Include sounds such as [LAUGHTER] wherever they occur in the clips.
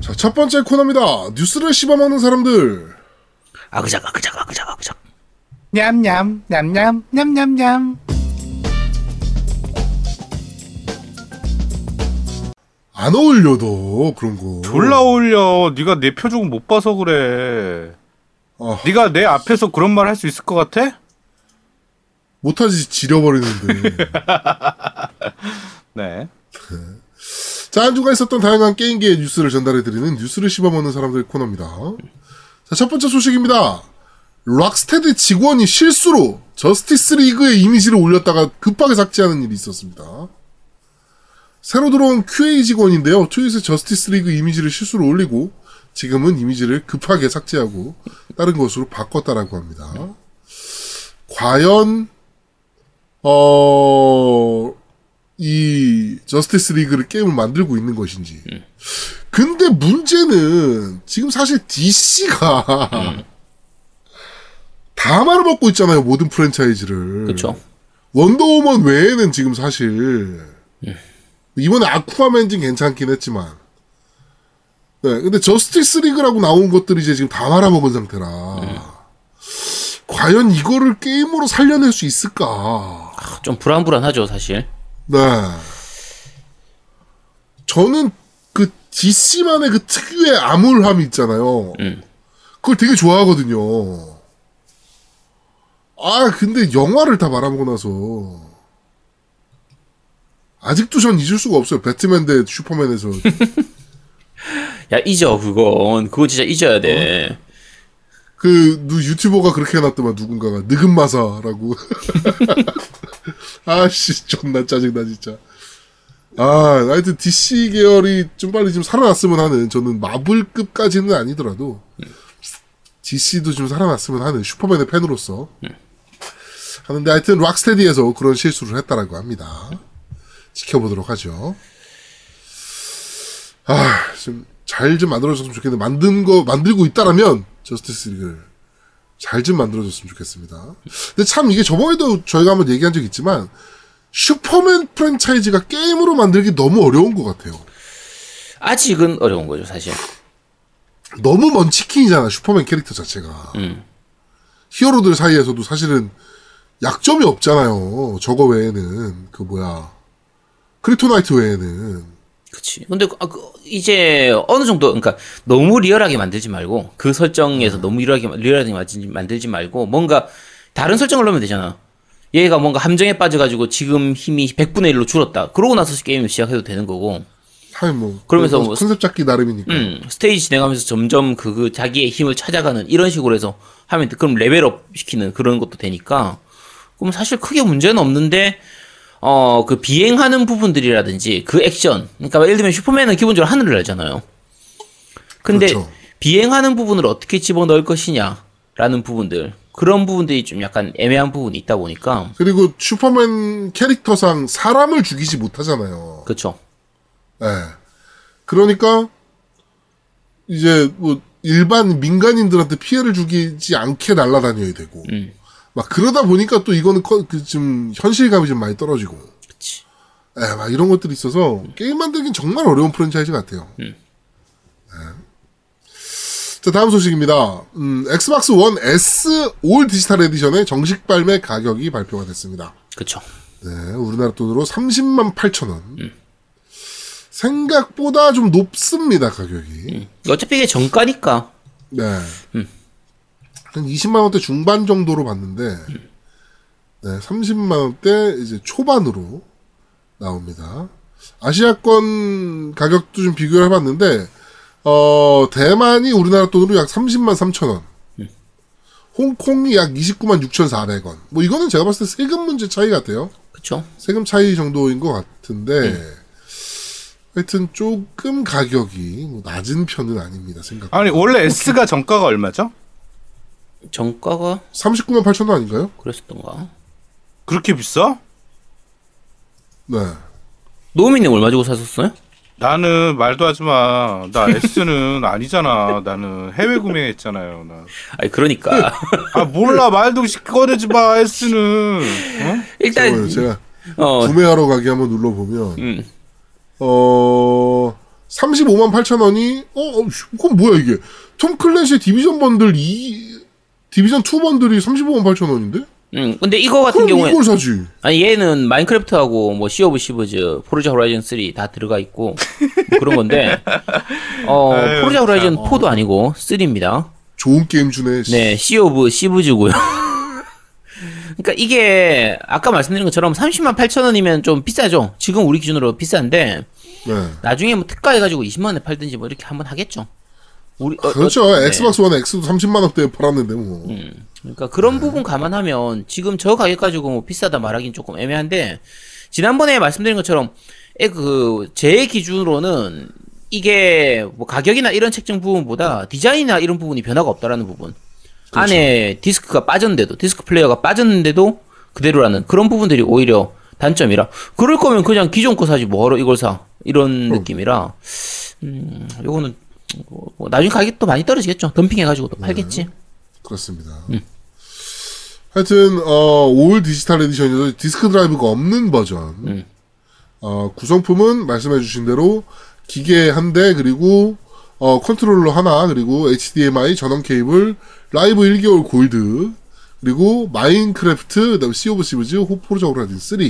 자, 첫 번째 코너입니다. 뉴스를 씹어먹는 사람들. 아그작 아그작 아그작 아그작. 냠냠 냠냠 냠냠냠 안 어울려 도 그런 거. 졸라 어울려 네가 내 표정 못 봐서 그래 아, 네가 내 앞에서 그런 말 할 수 있을 것 같아? 못하지 지려버리는데. [LAUGHS] 네 [LAUGHS] 자, 한 주간 있었던 다양한 게임계의 뉴스를 전달해드리는 뉴스를 씹어먹는 사람들 코너입니다. 자, 첫 번째 소식입니다. Rocksteady 직원이 실수로 Justice League의 이미지를 올렸다가 급하게 삭제하는 일이 있었습니다. 새로 들어온 QA 직원인데요. tweet에 Justice League 이미지를 실수로 올리고 지금은 이미지를 급하게 삭제하고 다른 것으로 바꿨다라고 합니다. 과연 어, 이 Justice League를 게임을 만들고 있는 것인지. 근데 문제는 지금 사실 DC가 다 말아먹고 있잖아요. 모든 프랜차이즈를. 그쵸. Wonder Woman 외에는 지금 사실 이번에 Aquaman은 괜찮긴 했지만 네, 근데 Justice League라고 나온 것들이 이제 지금 다 말아먹은 상태라. 과연 이거를 게임으로 살려낼 수 있을까? 아, 좀 불안불안하죠 사실. 네. 저는 그 DC만의 그 특유의 암울함이 있잖아요. 음. 그걸 되게 좋아하거든요. 아, 근데 영화를 다 말아먹고 나서. 아직도 전 잊을 수가 없어요. 배트맨 대 슈퍼맨에서. [LAUGHS] 야 잊어 그건 그거 진짜 잊어야 돼. 그, 누, 유튜버가 그렇게 해놨더만, 누군가가. 느금마사라고. [LAUGHS] 아씨, 존나 짜증나, 진짜. 아, 하여튼 DC 계열이 좀 빨리 좀 살아났으면 하는, 저는 마블급까지는 아니더라도, DC도 좀 살아났으면 하는 슈퍼맨의 팬으로서. 하는데 하여튼 락스테디에서 그런 실수를 했다라고 합니다. 지켜보도록 하죠. 아, 좀, 잘 좀 만들어줬으면 좋겠는데, 만든 거, 만들고 있다라면, 저스티스 리그를 잘 좀 만들어줬으면 좋겠습니다. 근데 참 이게 저번에도 저희가 한번 얘기한 적 있지만, 슈퍼맨 프랜차이즈가 게임으로 만들기 너무 어려운 것 같아요. 아직은 어려운 거죠 사실. 너무 먼 치킨이잖아, 슈퍼맨 캐릭터 자체가. 음. 히어로들 사이에서도 사실은 약점이 없잖아요. 저거 외에는. 그 뭐야. 크립토나이트 외에는. 그치. 근데 그- 아, 그 이제 어느 정도 그러니까 너무 리얼하게 만들지 말고 그 설정에서 너무 리얼하게 리얼하게 만들지, 말고 뭔가 다른 설정을 넣으면 되잖아. 얘가 뭔가 함정에 빠져가지고 지금 힘이 100분의 1로 줄었다. 그러고 나서 게임을 시작해도 되는 거고. 하긴 뭐. 그러면서 그뭐 컨셉 잡기 나름이니까. 음, 스테이지 진행하면서 점점 그, 그 자기의 힘을 찾아가는 이런 식으로 해서 하면 돼. 그럼 레벨업 시키는 그런 것도 되니까. 그럼 사실 크게 문제는 없는데 어, 그 비행하는 부분들이라든지 그 액션. 그러니까 예를 들면 슈퍼맨은 기본적으로 하늘을 날잖아요. 근데 그렇죠. 비행하는 부분을 어떻게 집어넣을 것이냐라는 부분들. 그런 부분들이 좀 약간 애매한 부분이 있다 보니까. 그리고 슈퍼맨 캐릭터상 사람을 죽이지 못하잖아요. 그쵸. 예. 그러니까 이제 뭐 일반 민간인들한테 피해를 주지 않게 날아다녀야 되고 음. 막 그러다 보니까 또 이거는 커- 그 좀 현실감이 좀 많이 떨어지고 그치. 예, 막 이런 것들이 있어서 게임 만들긴 정말 어려운 프랜차이즈 같아요. 음. 예. 자 다음 소식입니다. 음, 엑스박스 원 S 올 디지털 에디션의 정식 발매 가격이 발표가 됐습니다. 그쵸. 네, 우리나라 돈으로 30만 8천 원. 생각보다 좀 높습니다, 가격이. 어차피 이게 정가니까. 네. 한 20만 원대 중반 정도로 봤는데, 네, 30만 원대 이제 초반으로 나옵니다. 아시아권 가격도 좀 비교를 해봤는데, 어, 대만이 우리나라 돈으로 약 30만 3천 원. 홍콩이 약 29만 6,400원. 뭐 이거는 제가 봤을 때 세금 문제 차이 같아요. 그쵸. 세금 차이 정도인 것 같은데 하여튼 조금 가격이 뭐 낮은 편은 아닙니다. 생각. 아니 원래 S가 정가가 얼마죠? 정가가 39만 8천 원 아닌가요? 그랬었던가. 그렇게 비싸? 네. 노미님 얼마 주고 샀었어요? 나는 말도 하지 마. 나 S는 [LAUGHS] 아니잖아. 나는 해외 구매했잖아요. 나. 아니 그러니까 [LAUGHS] 아 몰라 말도 시- 꺼내지 마 S는. 어? 일단 제가 어 구매하러 가기 한번 눌러 보면 음, 어 35만 8천 원이 어, 어 씨, 그건 뭐야 이게? 톰 클랜시의 Division bundle 이 Division 2 bundle이 35만 8천 원인데? 음, 근데 이거 같은 경우에 이걸 사지. 아니 얘는 Minecraft하고 뭐 Sea of Thieves, Forza Horizon 3 다 들어가 있고 뭐 그런 건데 [LAUGHS] 어 아유, Forza Horizon 참. 4도 아니고 3입니다. 좋은 게임 주네. 씨. 네, Sea of Thieves고요. 그러니까 이게 아까 말씀드린 것처럼 30만 8천 원이면 좀 비싸죠. 지금 우리 기준으로 비싼데 네. 나중에 뭐 특가해가지고 20만 원에 팔든지 뭐 이렇게 한번 하겠죠. 우리 어, 그렇죠. 어, 네. Xbox One X도 30만 원대에 팔았는데 뭐. 그러니까 그런 부분 감안하면 지금 저 가격 가지고 뭐 비싸다 말하긴 조금 애매한데 지난번에 말씀드린 것처럼 그 제 기준으로는 이게 뭐 가격이나 이런 책정 부분보다 디자인이나 이런 부분이 변화가 없다라는 부분. 안에 디스크가 빠졌는데도 디스크 플레이어가 빠졌는데도 그대로라는 그런 부분들이 오히려 단점이라 그럴 거면 그냥 기존 거 사지 뭐하러 이걸 사 이런 느낌이라 음 요거는 뭐 나중에 가격도 많이 떨어지겠죠 덤핑해가지고 또 팔겠지 그렇습니다. 음. 하여튼 어, All Digital Edition에서 디스크 드라이브가 없는 버전. 음. 어, 구성품은 말씀해주신 대로 기계 한 대 그리고 어, 컨트롤러 하나 그리고 HDMI 전원 케이블 라이브 1개월 골드 그리고 Minecraft 그다음에 Sea of Thieves Forza Horizon 3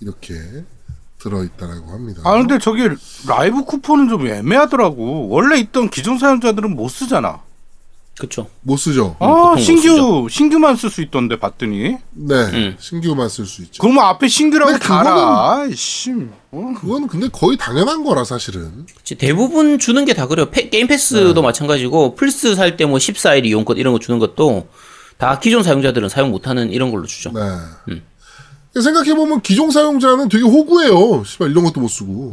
이렇게 들어있다라고 합니다. 아 근데 저기 라이브 쿠폰은 좀 애매하더라고. 원래 있던 기존 사용자들은 못 쓰잖아. 그쵸 못 쓰죠. 아 못 신규 신규만 쓸 수 있던데 봤더니. 네, 음. 신규만 쓸 수 있죠. 그러면 앞에 신규라고 달아. 아이씨. 어? 그건 근데 거의 당연한 거라 사실은. 그치, 대부분 주는 게 다 그래요. 패- 게임 패스도 마찬가지고 플스 살 때 뭐 14일 이용권 이런 거 주는 것도 다 기존 사용자들은 사용 못하는 이런 걸로 주죠. 네. 생각해 보면 기존 사용자는 되게 호구해요. 씨발 이런 것도 못 쓰고.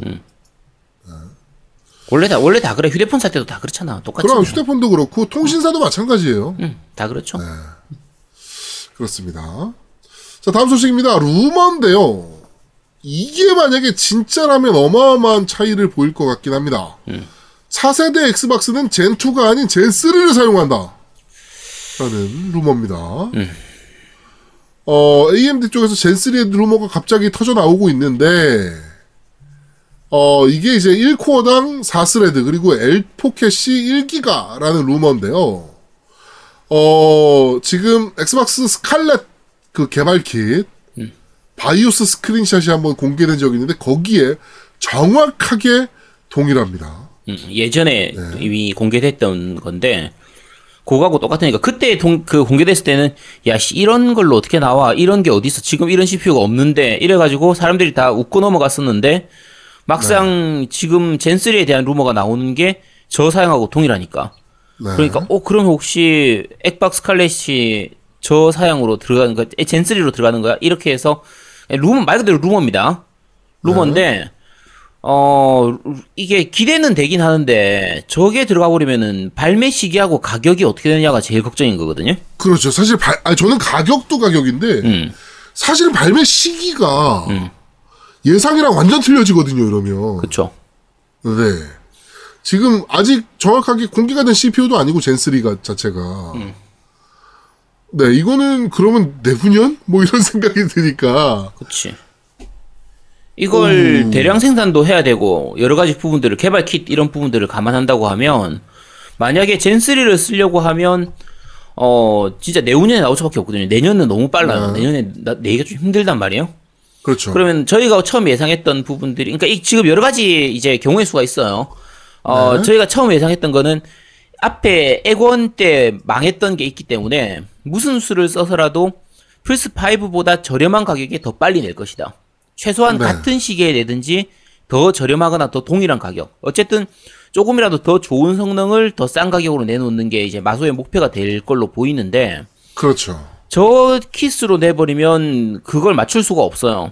원래 다 원래 다 그래. 휴대폰 살 때도 다 그렇잖아. 똑같이. 그럼 휴대폰도 그렇고 통신사도 마찬가지예요. 응, 다 그렇죠. 그렇습니다. 자 다음 소식입니다. 루머인데요. 이게 만약에 진짜라면 어마어마한 차이를 보일 것 같긴 합니다. 차세대 Xbox는 Zen2가 아닌 Zen3를 사용한다. 라는 루머입니다. 어, AMD 쪽에서 Zen3의 루머가 갑자기 터져 나오고 있는데, 어, 이게 이제 1코어당 4thread, 그리고 L4 캐시 1기가라는 루머인데요. 어, 지금 Xbox Scarlett 그 개발 킷, 바이오스 스크린샷이 한번 공개된 적이 있는데, 거기에 정확하게 동일합니다. 음, 예전에 네. 이미 공개됐던 건데 그거하고 똑같으니까 그때 동, 그 공개됐을 때는 야 씨 이런 걸로 어떻게 나와? 이런 게 어디 있어? 지금 이런 CPU가 없는데 이래가지고 사람들이 다 웃고 넘어갔었는데 막상 네. 지금 Zen3에 대한 루머가 나오는 게 저 사양하고 동일하니까. 네. 그러니까 어 그럼 혹시 액박 스 칼렛이 저 사양으로 들어가는 거야? 젠3로 들어가는 거야? 이렇게 해서 루머 말 그대로 루머입니다. 루머인데 어 이게 기대는 되긴 하는데 저게 들어가 버리면은 발매 시기하고 가격이 어떻게 되냐가 제일 걱정인 거거든요. 그렇죠. 사실 발, 아니, 저는 가격도 가격인데, 음. 사실은 발매 시기가 예상이랑 완전 틀려지거든요, 이러면. 그렇죠. 네. 지금 아직 정확하게 공개가 된 CPU도 아니고 젠3가 자체가. 네, 이거는 그러면 내후년? 뭐 이런 [LAUGHS] 생각이 드니까. 그렇지. 이걸 대량 생산도 해야 되고 여러 가지 부분들을 개발 킷 이런 부분들을 감안한다고 하면 만약에 젠3를 쓰려고 하면 어 진짜 내후년에 나올 수밖에 없거든요. 내년은 너무 빨라요. 내년에 나, 내기가 좀 힘들단 말이에요. 그렇죠. 그러면 저희가 처음 예상했던 부분들이 그러니까 이 지금 여러 가지 이제 경우의 수가 있어요. 어 네. 저희가 처음 예상했던 거는 앞에 액원 때 망했던 게 있기 때문에 무슨 수를 써서라도 플스 5보다 저렴한 가격에 더 빨리 낼 것이다. 최소한 네. 같은 시기에 내든지 더 저렴하거나 더 동일한 가격. 어쨌든 조금이라도 더 좋은 성능을 더 싼 가격으로 내놓는 게 이제 마소의 목표가 될 걸로 보이는데 그렇죠. 저 키스로 내버리면 그걸 맞출 수가 없어요.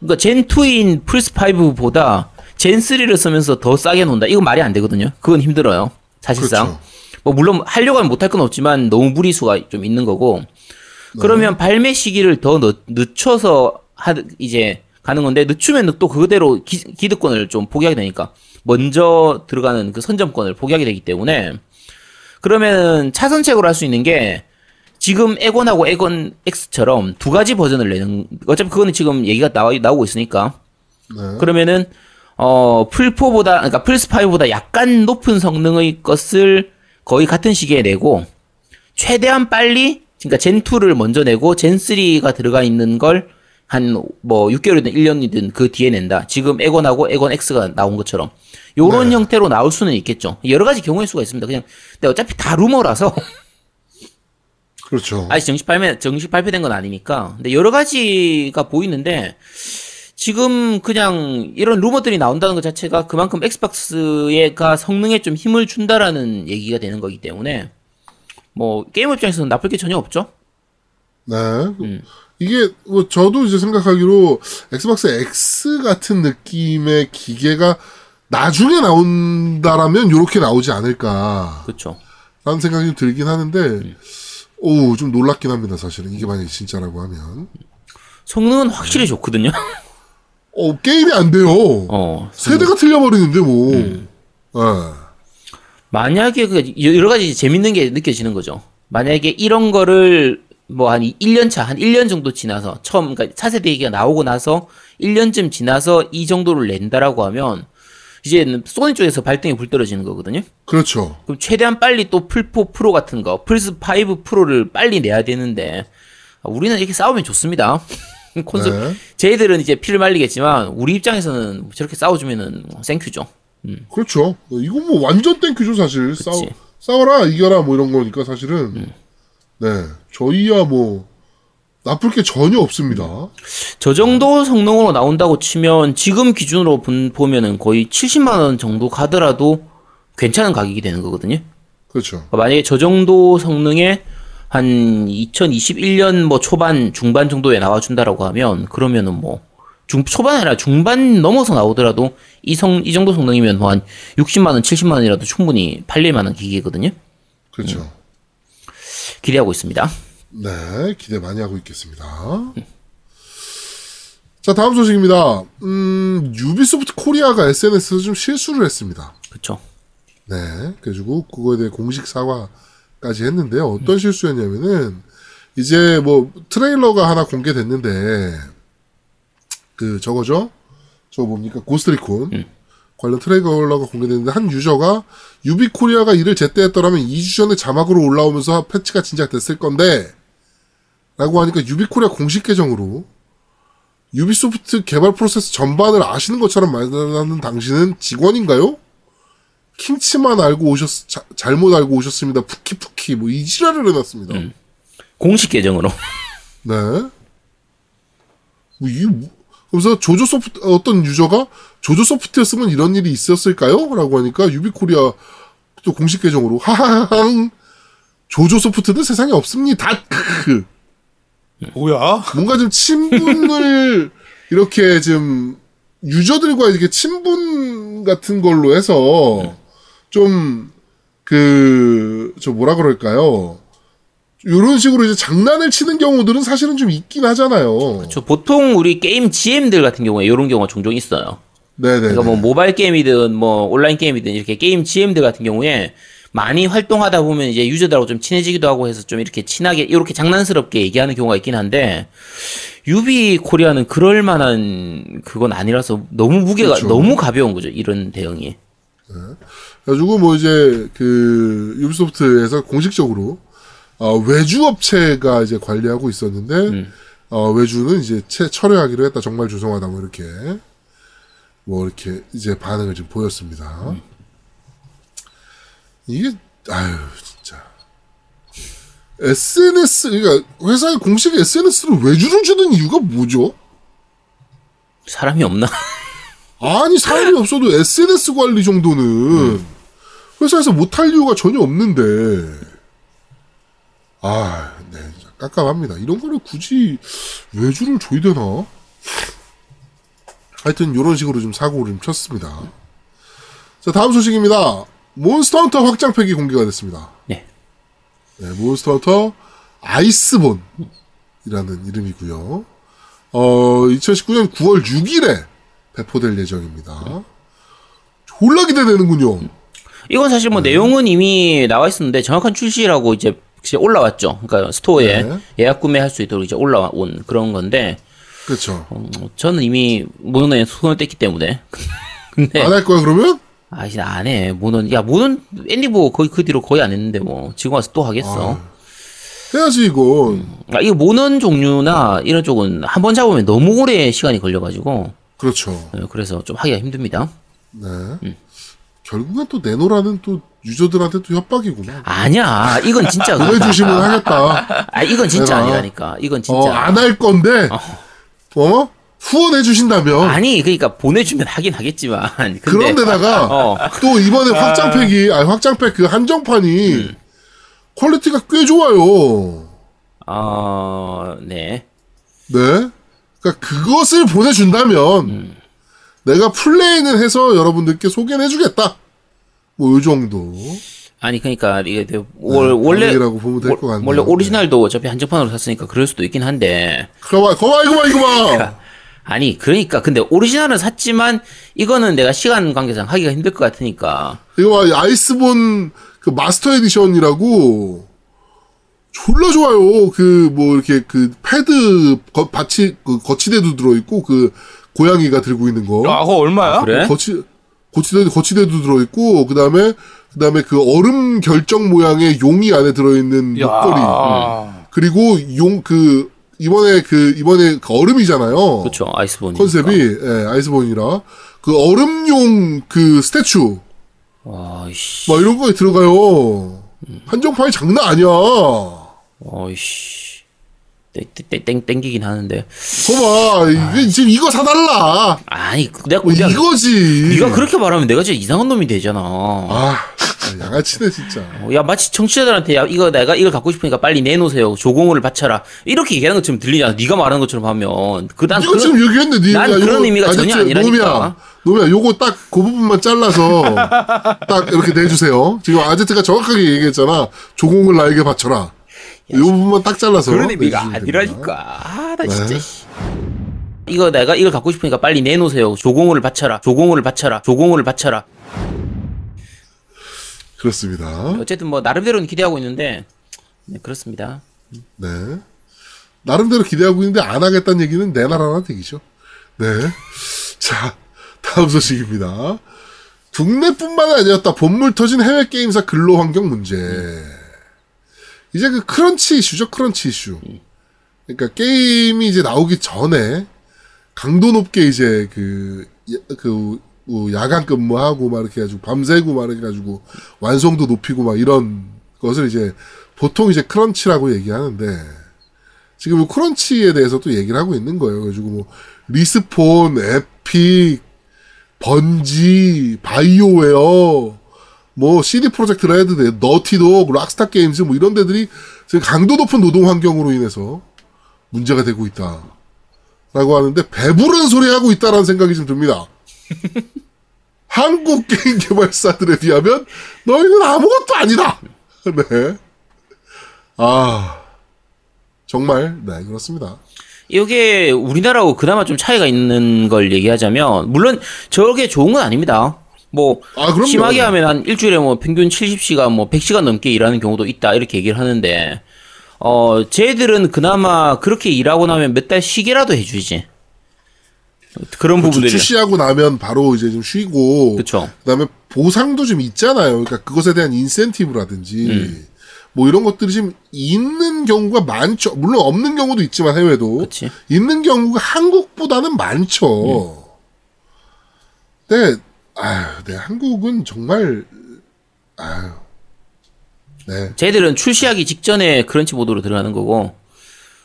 그러니까 젠2인 플스5보다 젠3를 쓰면서 더 싸게 놓는다. 이건 말이 안 되거든요. 그건 힘들어요. 사실상. 그렇죠. 뭐 물론 하려고 하면 못할 건 없지만 너무 무리수가 좀 있는 거고. 네. 그러면 발매 시기를 더 늦, 늦춰서 하, 이제 가는 건데 늦추면 또 그대로 기, 기득권을 좀 포기하게 되니까 먼저 들어가는 그 선점권을 포기하게 되기 때문에 그러면 차선책으로 할 수 있는 게 지금 에곤하고 에곤 X처럼 두 가지 버전을 내는 어차피 그거는 지금 얘기가 나와 나오고 있으니까 네. 그러면은 어, 풀4보다, 그러니까 플스5보다 약간 높은 성능의 것을 거의 같은 시기에 내고, 최대한 빨리, 그러니까 젠2를 먼저 내고, 젠3가 들어가 있는 걸 한 뭐 6개월이든 1년이든 그 뒤에 낸다. 지금 에건하고 에건 X가 나온 것처럼. 요런 네. 형태로 나올 수는 있겠죠. 여러 가지 경우의 수가 있습니다. 그냥, 근데 어차피 다 루머라서. [LAUGHS] 그렇죠. 아직 정식 발매 정식 발표된 건 아니니까. 근데 여러 가지가 보이는데 지금 그냥 이런 루머들이 나온다는 것 자체가 그만큼 엑스박스가 성능에 좀 힘을 준다라는 얘기가 되는 거기 때문에 뭐 게임 입장에서는 나쁠 게 전혀 없죠. 네. 이게 뭐 저도 이제 생각하기로 엑스박스 X 같은 느낌의 기계가 나중에 나온다라면 이렇게 나오지 않을까. 그렇죠. 라는 생각이 좀 들긴 하는데, 오, 좀 놀랍긴 합니다, 사실은. 이게 만약에 진짜라고 하면. 성능은 확실히 좋거든요. 어, 게임이 안 돼요. 어. 세대가 틀려버리는데, 뭐. 예. 만약에 그 여러 가지 재밌는 게 느껴지는 거죠. 만약에 이런 거를 뭐 한 1년 차, 한 1년 정도 지나서 처음 그러니까 차세대 얘기가 나오고 나서 1년쯤 지나서 이 정도를 낸다라고 하면 이제 소니 쪽에서 발등에 불 떨어지는 거거든요. 그렇죠. 그럼 최대한 빨리 또 풀4 프로 같은 거, 플스 5 Pro를 빨리 내야 되는데 아, 우리는 이렇게 싸우면 좋습니다. [LAUGHS] 콘솔 네. 쟤들은 이제 피를 말리겠지만 우리 입장에서는 저렇게 싸워주면은 thank you죠. 그렇죠. 이거 뭐 완전 thank you죠, 사실. 싸워, 그치. 싸워라, 이겨라, 뭐 이런 거니까 사실은. 네. 저희야 뭐, 나쁠 게 전혀 없습니다. 저 정도 성능으로 나온다고 치면 지금 기준으로 본- 보면은 거의 70만 원 정도 가더라도 괜찮은 가격이 되는 거거든요. 그렇죠. 그러니까 만약에 저 정도 성능에 한 2021년 뭐 초반 중반 정도에 나와준다라고 하면 그러면은 뭐 중, 초반 아니라 중반 넘어서 나오더라도 이 성, 이 정도 성능이면 뭐 한 60만 원, 70만 원이라도 충분히 팔릴 만한 기기거든요. 그렇죠. 기대하고 있습니다. 네, 기대 많이 하고 있겠습니다. 자, 다음 소식입니다. 음, 유비소프트 코리아가 SNS에서 좀 실수를 했습니다. 그쵸. 네, 그래가지고 그거에 대해 공식 사과까지 했는데요. 어떤 실수였냐면은 이제 뭐 트레일러가 하나 공개됐는데 그 저거죠? 저 뭡니까 고스트 리콘 관련 트레일러가 공개됐는데 한 유저가 유비 코리아가 이를 제때했더라면 2주 전에 자막으로 올라오면서 패치가 진작됐을 건데 라고 하니까 유비 코리아 공식 계정으로 유비소프트 개발 프로세스 전반을 아시는 것처럼 말하는 당신은 직원인가요? 킹치만 알고 오셨, 자- 잘못 알고 오셨습니다. 푸키푸키, 뭐, 이 지랄을 해놨습니다. 공식 계정으로. 네. 뭐, 이, 뭐- 그래서 조조 소프트, 어떤 유저가 조조 소프트였으면 이런 일이 있었을까요? 라고 하니까 유비코리아 또 공식 계정으로, 하하항, 조조 소프트는 세상에 없습니다. 크크. 뭐야? 뭔가 좀 친분을 [LAUGHS] 이렇게 좀 유저들과 이렇게 친분 같은 걸로 해서 좀 그 저 뭐라 그럴까요? 이런 식으로 이제 장난을 치는 경우들은 사실은 좀 있긴 하잖아요. 저 보통 우리 게임 GM들 같은 경우에 이런 경우가 종종 있어요. 네네. 그러니까 뭐 모바일 게임이든 뭐 온라인 게임이든 이렇게 게임 GM들 같은 경우에 많이 활동하다 보면 이제 유저들하고 좀 친해지기도 하고 해서 좀 이렇게 친하게 이렇게 장난스럽게 얘기하는 경우가 있긴 한데 유비 코리아는 그럴 만한 그건 아니라서 너무 무게가 그렇죠. 너무 가벼운 거죠 이런 대응이 그래가지고 뭐 이제 그 유비소프트에서 공식적으로 어, 외주 업체가 이제 관리하고 있었는데 어, 외주는 이제 채, 철회하기로 했다. 정말 죄송하다. 뭐 이렇게 뭐 이렇게 이제 반응을 좀 보였습니다. 이게 아유 진짜 SNS 그러니까 회사의 공식 SNS로 외주를 주는 이유가 뭐죠? 사람이 없나 아니 사람이 없어도 SNS 관리 정도는 회사에서 못할 이유가 전혀 없는데 아, 네, 깜깜합니다. 이런 거를 굳이 외주를 줘야 되나? 하여튼 이런 식으로 좀 사고를 좀 쳤습니다. 자 다음 소식입니다. 몬스터 헌터 확장팩이 공개가 됐습니다. 네 네, 몬스터 헌터 아이스본이라는 이름이고요. 어, 2019년 9월 6일에 배포될 예정입니다. 졸라 기대되는군요. 이건 사실 뭐 내용은 이미 나와 있었는데 정확한 출시라고 이제 이제 올라왔죠 그러니까 스토어에 네. 예약 구매할 수 있도록 이제 올라온 그런 건데 그렇죠. 음, 저는 이미 모노에 손을 뗐기 때문에 [LAUGHS] 근데 안 할 거야 그러면? 아 이제 안 해. 모는 야 모는 앤디보 거의 그 뒤로 거의 안 했는데 뭐 지금 와서 또 하겠어. 해야지 이건. 아, 이거 모넌 종류나 이런 쪽은 한 번 잡으면 너무 오래 시간이 걸려가지고 그렇죠. 어, 그래서 좀 하기가 힘듭니다. 네. 결국엔 또 내노라는 또 유저들한테 또 협박이구나. 아니야, 이건 진짜 [LAUGHS] 보내주시면 하겠다. 아 이건 진짜 내가, 아니라니까. 이건 어, 진짜 안할 건데, 어? 후원해 주신다면. 아니 그러니까 보내주면 하긴 하겠지만 근데 그런데다가 어. 또 이번에 확장팩이 아니 확장팩 그 한정판이 음. 퀄리티가 꽤 좋아요. 어, 네. 네. 그러니까 그것을 보내준다면 음. 내가 플레이는 해서 여러분들께 소개는 해주겠다. 뭐 요 정도. 아니 그러니까 이게 원래 보면 될것 월- 같네요. 원래 오리지널도 어차피 한정판으로 샀으니까 그럴 수도 있긴 한데 거봐, 거봐, 이거 봐, 이거 봐. 아니 그러니까 근데 오리지널은 샀지만 이거는 내가 시간 관계상 하기가 힘들 것 같으니까 이거 봐, 이 아이스본 그 마스터 에디션이라고 졸라 좋아요. 그 뭐 이렇게 그 패드 거, 받치 그 거치대도 들어 있고 그 고양이가 들고 있는 거. 야, 그거 얼마야? 그래? 거치 거치대 거치대도 들어있고 그 다음에 그 다음에 그 얼음 결정 모양의 용이 안에 들어있는 야. 목걸이 그리고 용 그 이번에 그 이번에 그 얼음이잖아요. 그렇죠 아이스본 컨셉이 예, 아이스본이라 그 얼음용 그 스태츄 와이씨 막 이런 거에 들어가요. 한정판이 장난 아니야. 와이씨 땡, 땡, 땡기긴 하는데 거봐, 이게 지금 이거 사달라. 아니 내가 뭐 그냥 이거지. 네가 그렇게 말하면 내가 진짜 이상한 놈이 되잖아 아, 양아치네 진짜. 어, 야 마치 청취자들한테 야 이거 내가 이걸 갖고 싶으니까 빨리 내놓으세요 조공을 바쳐라 이렇게 얘기하는 것처럼 들리잖아 네가 말하는 것처럼 하면 그난 이거 지금 얘기했는데 니난 그런 의미가 전혀 아니라니까. 놈이야. 놈이야. 요거 딱 그 부분만 잘라서 [LAUGHS] 딱 이렇게 내주세요. 지금 아제트가 정확하게 얘기했잖아. 조공을 나에게 바쳐라. 요 부분만 딱 잘라서. 그런 의미가. 아니라니까 아나 네. 진짜 씨. 이거 내가 이걸 갖고 싶으니까 빨리 내놓으세요 조공을 바쳐라 조공을 바쳐라 조공을 바쳐라 그렇습니다. 어쨌든 뭐 나름대로는 기대하고 있는데 네 그렇습니다 네. 나름대로 기대하고 있는데 안 하겠다는 얘기는 내 나라라는 얘기죠. 네. [LAUGHS] 자, 다음 소식입니다. 국내뿐만 아니었다. 본물 터진 해외 게임사 근로 환경 문제. 이제 그 크런치 이슈죠. 크런치 이슈. 그러니까 게임이 이제 나오기 전에 강도 높게 이제 그, 야- 그, 뭐 야간 근무하고 막 이렇게 해가지고 밤새고 막 이렇게 해가지고 완성도 높이고 막 이런 것을 이제 보통 이제 크런치라고 얘기하는데 지금 이 크런치에 대해서 또 얘기를 하고 있는 거예요. 그래가지고 뭐 리스폰, 에픽, 번지, 바이오웨어, 뭐 CD 프로젝트 레드, 너티독, 락스타 게임즈 뭐 이런 데들이 지금 강도 높은 노동 환경으로 인해서 문제가 되고 있다. 라고 하는데 배부른 소리 하고 있다라는 생각이 좀 듭니다. [LAUGHS] 한국 게임 개발사들에 비하면 너희는 아무것도 아니다. [LAUGHS] 네. 아 정말 네 그렇습니다. 이게 우리나라하고 그나마 좀 차이가 있는 걸 얘기하자면 물론 저게 좋은 건 아닙니다. 뭐 아. 심하게 하면 한 일주일에 뭐 평균 70시간 뭐 100시간 넘게 일하는 경우도 있다 이렇게 얘기를 하는데 어 쟤들은 그나마 그렇게 일하고 나면 몇 달 쉬게라도 해주지. 그런 부분들이 출시하고 나면 바로 이제 좀 쉬고 그쵸. 그다음에 보상도 좀 있잖아요. 그러니까 그것에 대한 인센티브라든지 음. 뭐 이런 것들이 지금 있는 경우가 많죠. 물론 없는 경우도 있지만 해외도 그치. 있는 경우가 한국보다는 많죠. 근데 아유, 네 한국은 정말 아유, 네 쟤들은 출시하기 직전에 크런치 모드로 들어가는 거고,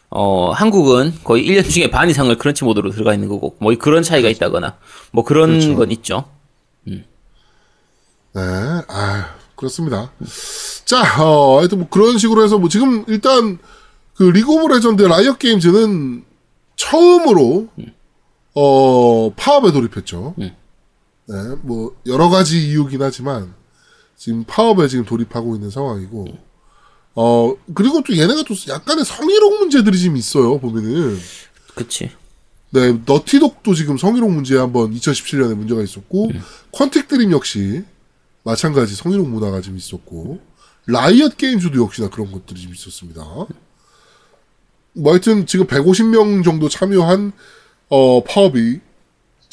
어, 한국은 거의 1년 중에 반 이상을 크런치 모드로 들어가 있는 거고, 뭐 그런 차이가 있다거나, 뭐 그런 그렇죠. 건 있죠. 네, 아 그렇습니다. 자, 어, 하여튼 뭐 그런 식으로 해서 뭐 지금 일단 그 리그 오브 레전드 라이엇 게임즈는 처음으로 어 파업에 돌입했죠. 음. 네, 뭐 여러 가지 이유긴 하지만 지금 파업에 지금 돌입하고 있는 상황이고, 어 그리고 또 얘네가 또 약간의 성희롱 문제들이 지금 있어요 보면은. 그치. 네, 너티독도 지금 성희롱 문제에 한번 2017년에 문제가 있었고, 퀀틱 드림 역시 마찬가지 성희롱 문화가 좀 있었고, 라이엇 게임즈도 역시나 그런 것들이 좀 있었습니다. 뭐 하여튼 지금 150명 정도 참여한, 어, 파업이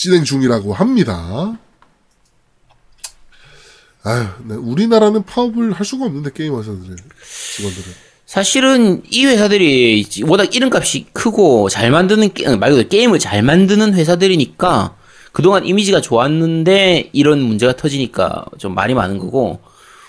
진행 중이라고 합니다. 아유, 네. 우리나라는 파업을 할 수가 없는데 게임 회사들은 직원들은. 사실은 이 회사들이 워낙 이름값이 크고 잘 만드는 게- 말 그대로 게임을 잘 만드는 회사들이니까 그동안 이미지가 좋았는데 이런 문제가 터지니까 좀 말이 많은 거고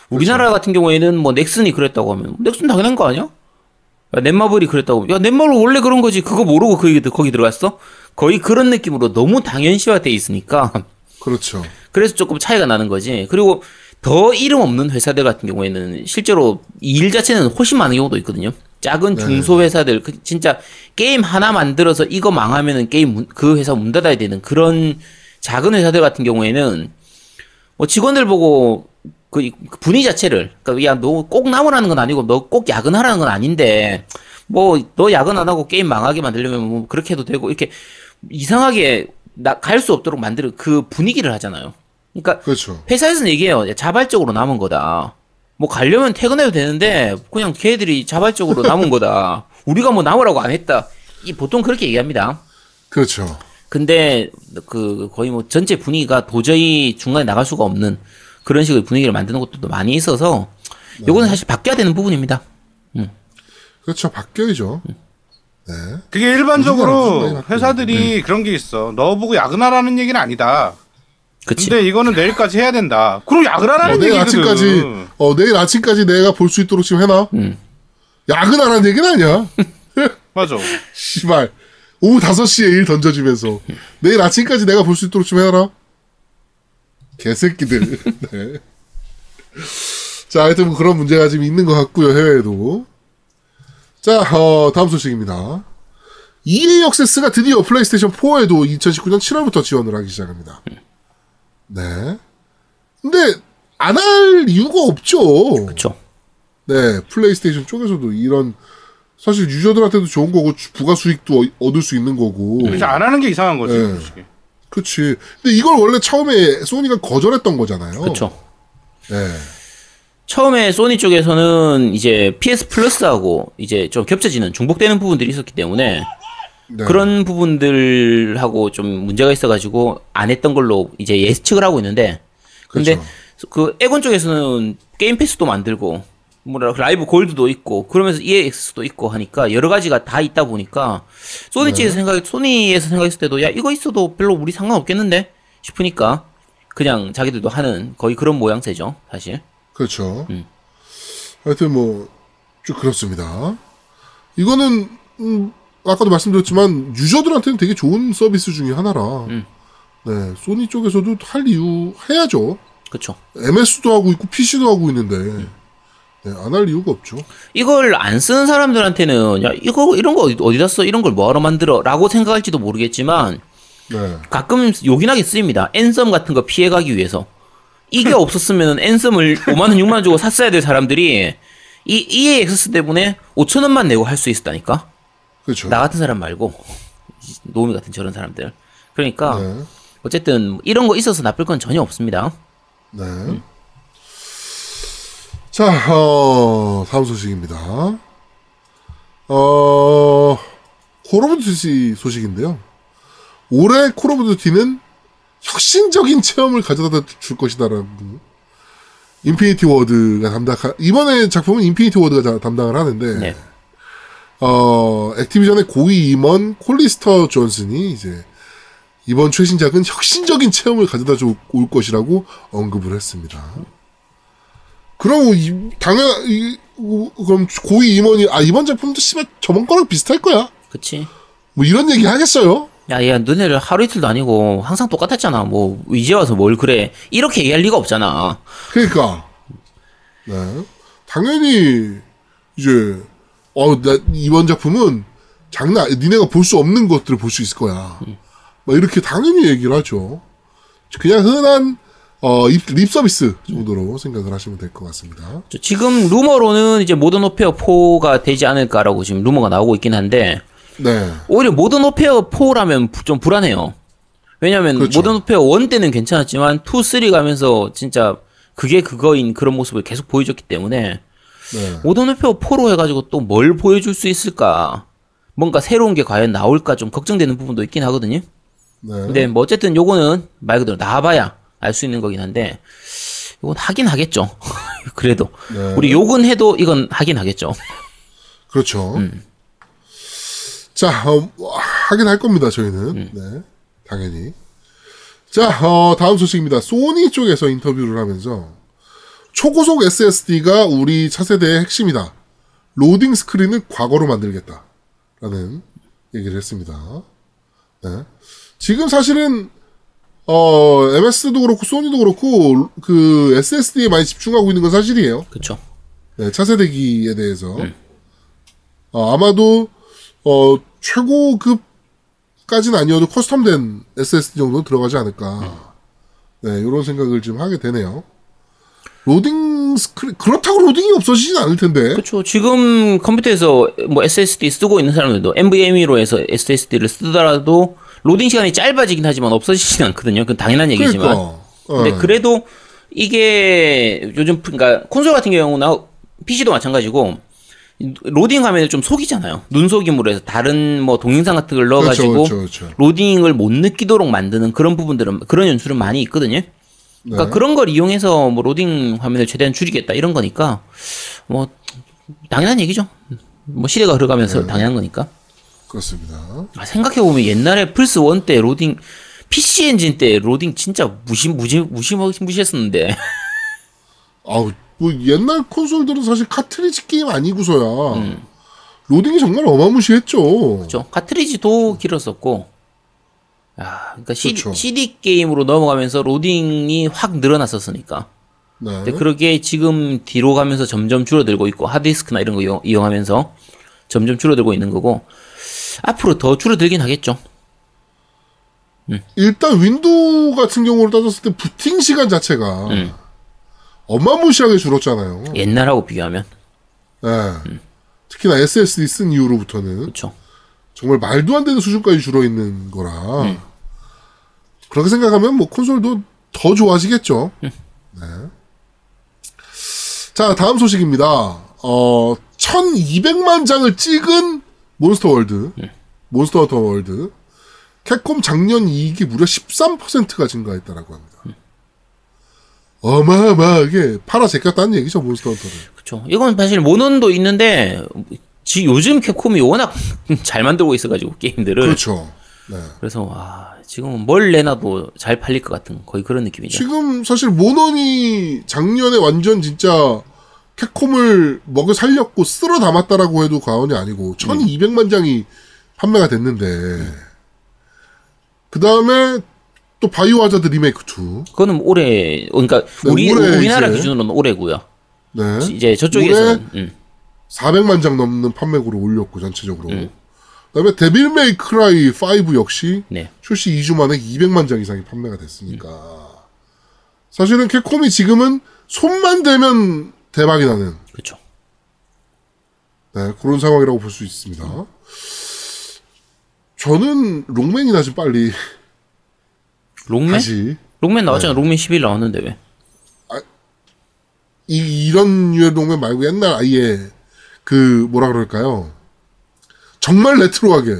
우리나라 같은 경우에는 뭐 넥슨이 그랬다고 하면 넥슨 당연한 거 아니야? 야, 넷마블이 그랬다고 야 넷마블 원래 그런 거지 그거 모르고 거기, 거기 들어갔어? 거의 그런 느낌으로 너무 당연시화돼 있으니까 그렇죠. 그래서 조금 차이가 나는 거지. 그리고 더 이름 없는 회사들 같은 경우에는 실제로 이일 자체는 훨씬 많은 경우도 있거든요. 작은 중소 회사들 그 진짜 게임 하나 만들어서 이거 망하면은 게임 문- 그 회사 문 닫아야 되는 그런 작은 회사들 같은 경우에는 뭐 직원들 보고 그, 이- 그 분위기 자체를 그러니까 야 너꼭 나무라는 건 아니고 너 꼭 야근하라는 건 아닌데 뭐 너 야근 안 하고 게임 망하게 만들려면 뭐 그렇게 해도 되고 이렇게 이상하게 나갈수 없도록 만드는 그 분위기를 하잖아요. 그러니까 그렇죠. 회사에서는 얘기해요. 야, 자발적으로 남은 거다. 뭐 가려면 퇴근해도 되는데 그냥 걔들이 자발적으로 남은 거다. [LAUGHS] 우리가 뭐 남으라고 안 했다. 이 보통 그렇게 얘기합니다. 그렇죠. 근데 그 거의 뭐 전체 분위기가 도저히 중간에 나갈 수가 없는 그런 식의 분위기를 만드는 것들도 많이 있어서 요거는 사실 바뀌어야 되는 부분입니다. 그렇죠. 바뀌어야죠. 네. 그게 일반적으로 회사들이 그런 게 있어. 너 보고 야근하라는 얘기는 아니다. 그치? 근데 이거는 내일까지 해야 된다. 그럼 야근 어, 하라는 내일 얘기거든. 아침까지, 어, 내일 아침까지 내가 볼 수 있도록 지금 해놔. 음. 야근하라는 얘기는 아니야. [LAUGHS] 맞아. 씨발. 오후 5시에 일 던져주면서. 내일 아침까지 내가 볼 수 있도록 좀 해놔라. 개새끼들. [LAUGHS] 네. 자, 하여튼 뭐 그런 문제가 지금 있는 것 같고요, 해외에도. 자, 어, 다음 소식입니다. EA 액세스가 드디어 플레이스테이션 4에도 2019년 7월부터 지원을 하기 시작합니다. 네. 근데, 안 할 이유가 없죠. 그쵸? 네, 플레이스테이션 쪽에서도 이런 사실 유저들한테도 좋은 거고 주- 부가 수익도 어- 얻을 수 있는 거고. 진짜 안 하는 게 이상한 거지. 네. 솔직히. 그렇지. 근데 이걸 원래 처음에 소니가 거절했던 거잖아요. 그쵸? 네. 처음에 소니 쪽에서는 이제 PS 플러스하고 이제 좀 겹쳐지는 중복되는 부분들이 있었기 때문에 네. 그런 부분들하고 좀 문제가 있어가지고 안 했던 걸로 이제 예측을 하고 있는데 근데 그쵸. 그 에곤 쪽에서는 게임 패스도 만들고 뭐라 라이브 골드도 있고 그러면서 EA 액세스도 있고 하니까 여러 가지가 다 있다 보니까 소니 쪽에서 생각 소니에서 생각했을 때도 야 이거 있어도 별로 우리 상관없겠는데 싶으니까 그냥 자기들도 하는 거의 그런 모양새죠 사실 그렇죠. 음. 하여튼 뭐, 쭉 그렇습니다. 이거는, 음, 아까도 말씀드렸지만, 유저들한테는 되게 좋은 서비스 중에 하나라. 음. 네, 소니 쪽에서도 할 이유, 해야죠. 그쵸 MS도 하고 있고, PC도 하고 있는데, 음. 네, 안 할 이유가 없죠. 이걸 안 쓰는 사람들한테는 야 이거 이런 거 어디- 어디다 써 이런 걸 뭐하러 만들어라고 생각할지도 모르겠지만 네. 가끔 요긴하게 쓰입니다. 앤썸 같은 거 피해가기 위해서 이게 없었으면 앤썸을 5만 원, 6만 원 주고 샀어야 될 사람들이 이 EA 액세스 때문에 5천 원만 내고 할 수 있었다니까. 그렇죠. 나 같은 사람 말고 노미 같은 저런 사람들. 그러니까 네. 어쨌든 이런 거 있어서 나쁠 건 전혀 없습니다. 네. 자, 어, 다음 소식입니다. 어, 콜 오브 듀티 소식인데요. 올해 콜 오브 듀티는 혁신적인 체험을 가져다 줄 것이다라고 인피니티 워드가 담당 이번에 작품은 인피니티 워드가 자- 담당을 하는데 네. 어, 액티비전의 고위 임원 콜리스터 존슨이 이제 이번 최신작은 혁신적인 체험을 가져다 줄올 것이라고 언급을 했습니다. 그럼 이, 당연 이, 우- 그럼 고위 임원이 아 이번 작품도 씨발 저번 거랑 비슷할 거야. 그치? 뭐 이런 얘기 하겠어요? 야, 야, 너네를 하루 이틀도 아니고 항상 똑같았잖아. 뭐 이제 와서 뭘 그래? 이렇게 얘기할 리가 없잖아. 그러니까 네 당연히 이제 어 나 이번 작품은 장난 니네가 볼 수 없는 것들을 볼 수 있을 거야. 뭐 이렇게 당연히 얘기를 하죠. 그냥 흔한 어, 립, 립 서비스 정도로 생각을 하시면 될 것 같습니다. 저 지금 루머로는 이제 모던 워페어 4가 되지 않을까라고 지금 루머가 나오고 있긴 한데 네. 오히려 모던 워페어 4라면 부- 좀 불안해요. 왜냐면 그렇죠. 모던 워페어 1 때는 괜찮았지만 2, 3 가면서 진짜 그게 그거인 그런 모습을 계속 보여줬기 때문에 네. 모던 오페어 4로 해가지고 또 뭘 보여줄 수 있을까 뭔가 새로운 게 과연 나올까 좀 걱정되는 부분도 있긴 하거든요. 네. 근데 뭐 어쨌든 요거는 말 그대로 나와봐야 알 수 있는 거긴 한데 이건 하긴 하겠죠. [LAUGHS] 그래도 네. 우리 욕은 해도 이건 하긴 하겠죠. 그렇죠. 음. 자, 어, 하긴 할 겁니다, 저희는. 음. 네, 당연히. 자, 어, 다음 소식입니다. 소니 쪽에서 인터뷰를 하면서 초고속 SSD가 우리 차세대의 핵심이다. 로딩 스크린을 과거로 만들겠다. 라는 얘기를 했습니다. 네. 지금 사실은 어, MS도 그렇고 소니도 그렇고 그 SSD에 많이 집중하고 있는 건 사실이에요. 그렇죠. 네, 차세대기에 대해서 어, 아마도 어, 최고급까지는 아니어도 커스텀된 SSD 정도 들어가지 않을까. 네, 이런 생각을 좀 하게 되네요. 로딩 스크린 그렇다고 로딩이 없어지진 않을 텐데. 그렇죠. 지금 컴퓨터에서 뭐 SSD 쓰고 있는 사람들도 NVMe로 해서 SSD를 쓰더라도 로딩 시간이 짧아지긴 하지만 없어지진 않거든요. 그건 당연한 얘기지만. 그러니까. 근데 어. 그래도 이게 요즘 그러니까 콘솔 같은 경우나 PC도 마찬가지고 로딩 화면을 좀 속이잖아요. 눈 속임으로 해서 다른 뭐 동영상 같은 걸 넣어가지고 그렇죠, 그렇죠, 그렇죠. 로딩을 못 느끼도록 만드는 그런 부분들은 그런 연출은 많이 있거든요. 그러니까 네. 그런 걸 이용해서 뭐 로딩 화면을 최대한 줄이겠다 이런 거니까 뭐 당연한 얘기죠. 뭐 시대가 흘러가면서 당연한 거니까. 그렇습니다. 아, 생각해 보면 옛날에 플스 1 때 로딩 PC 엔진 때 로딩 진짜 무시 무시 무시 무시했었는데 아우, 뭐 옛날 콘솔들은 사실 카트리지 게임 아니고서야 음. 로딩이 정말 어마무시했죠. 그렇죠. 카트리지도 길었었고. 아, 그러니까 CD, 그렇죠. CD 게임으로 넘어가면서 로딩이 확 늘어났었으니까. 네. 근데 그러게 지금 뒤로 가면서 점점 줄어들고 있고 하드디스크나 이런 거 이용, 이용하면서 점점 줄어들고 있는 거고 앞으로 더 줄어들긴 하겠죠. 일단 윈도우 같은 경우를 따졌을 때 부팅 시간 자체가 음. 어마무시하게 줄었잖아요. 옛날하고 비교하면 네. 특히나 SSD 쓴 이후로부터는 그렇죠. 정말 말도 안 되는 수준까지 줄어 있는 거라. 그렇게 생각하면 뭐 콘솔도 더 좋아지겠죠. 네. 자, 다음 소식입니다. 어, 1200만 장을 찍은 몬스터 월드. 몬스터 헌터 월드. 캡콤 작년 이익이 무려 13%가 증가했다라고 합니다. 어마어마하게 팔아 제꼈다는 얘기죠, 몬스터 헌터를. 그렇죠. 이건 사실 모논도 있는데 지 요즘 캡콤이 워낙 [LAUGHS] 잘 만들고 있어가지고 게임들을 그렇죠. 네. 그래서 와 지금은 뭘 내놔도 잘 팔릴 것 같은 거의 그런 느낌이죠. 지금 사실 모넌이 작년에 완전 진짜 캡콤을 먹여 살렸고 쓸어 담았다라고 해도 과언이 아니고 1200만 장이 판매가 됐는데 그 다음에 또 바이오 하자드 리메이크 2 그거는 올해 그러니까 네, 우리 올해 우리나라 이제- 기준으로는 올해고요. 네. 이제 저쪽에서는 음, 400만 장 넘는 판매고를 올렸고 전체적으로 그다음에 데빌 메이 크라이 5 역시 네. 출시 2주 만에 200만 장 이상이 판매가 됐으니까 사실은 캡콤이 지금은 손만 대면 대박이 나는 그렇죠. 네, 그런 상황이라고 볼 수 있습니다. 저는 록맨이나 좀 빨리 록맨? 다시 록맨 나왔잖아. 네. 록맨 11 나왔는데 왜? 이, 이런 류의 록맨 말고 옛날 아예 그 뭐라 그럴까요? 정말 레트로하게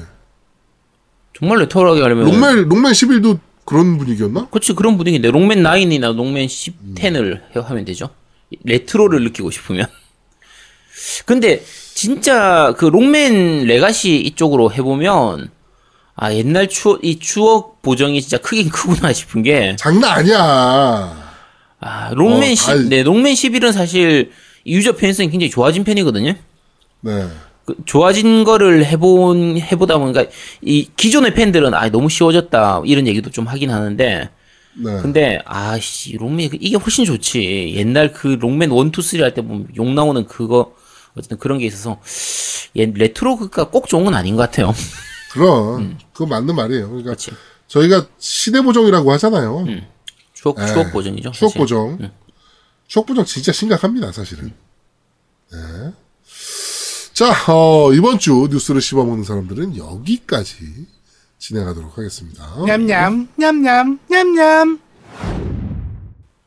정말 레트로하게 하려면 록맨 록맨 11도 그런 분위기였나? 그렇지 그런 분위기인데 록맨 9이나 록맨 10, 10을 하면 되죠. 레트로를 느끼고 싶으면. [LAUGHS] 근데 진짜 그 록맨 레거시 이쪽으로 해보면 아 옛날 추억 이 추억 보정이 진짜 크긴 크구나 [LAUGHS] 싶은 게 장난 아니야. 아, 록맨 어, 10, 다- 네, 록맨 11은 사실 유저 편의성이 굉장히 좋아진 편이거든요. 네. 그 좋아진 거를 해본, 해보다 보니까 이 기존의 팬들은 아, 너무 쉬워졌다. 이런 얘기도 좀 하긴 하는데. 네. 근데, 아씨, 록맨, 이게 훨씬 좋지. 옛날 그 록맨 1, 2, 3할 때 보면 욕 나오는 그거, 어쨌든 그런 게 있어서, 옛 레트로가 꼭 좋은 건 아닌 것 같아요. [LAUGHS] 그럼 그거 맞는 말이에요. 그러니까 그렇지. 저희가 시대 보정이라고 하잖아요. 추억, 네. 추억 버전이죠. 추억 사실. 보정. 추억 보정 진짜 심각합니다, 사실은. 네. 자, 어, 이번 주 뉴스를 씹어먹는 사람들은 여기까지 진행하도록 하겠습니다. 냠냠 냠냠 냠냠.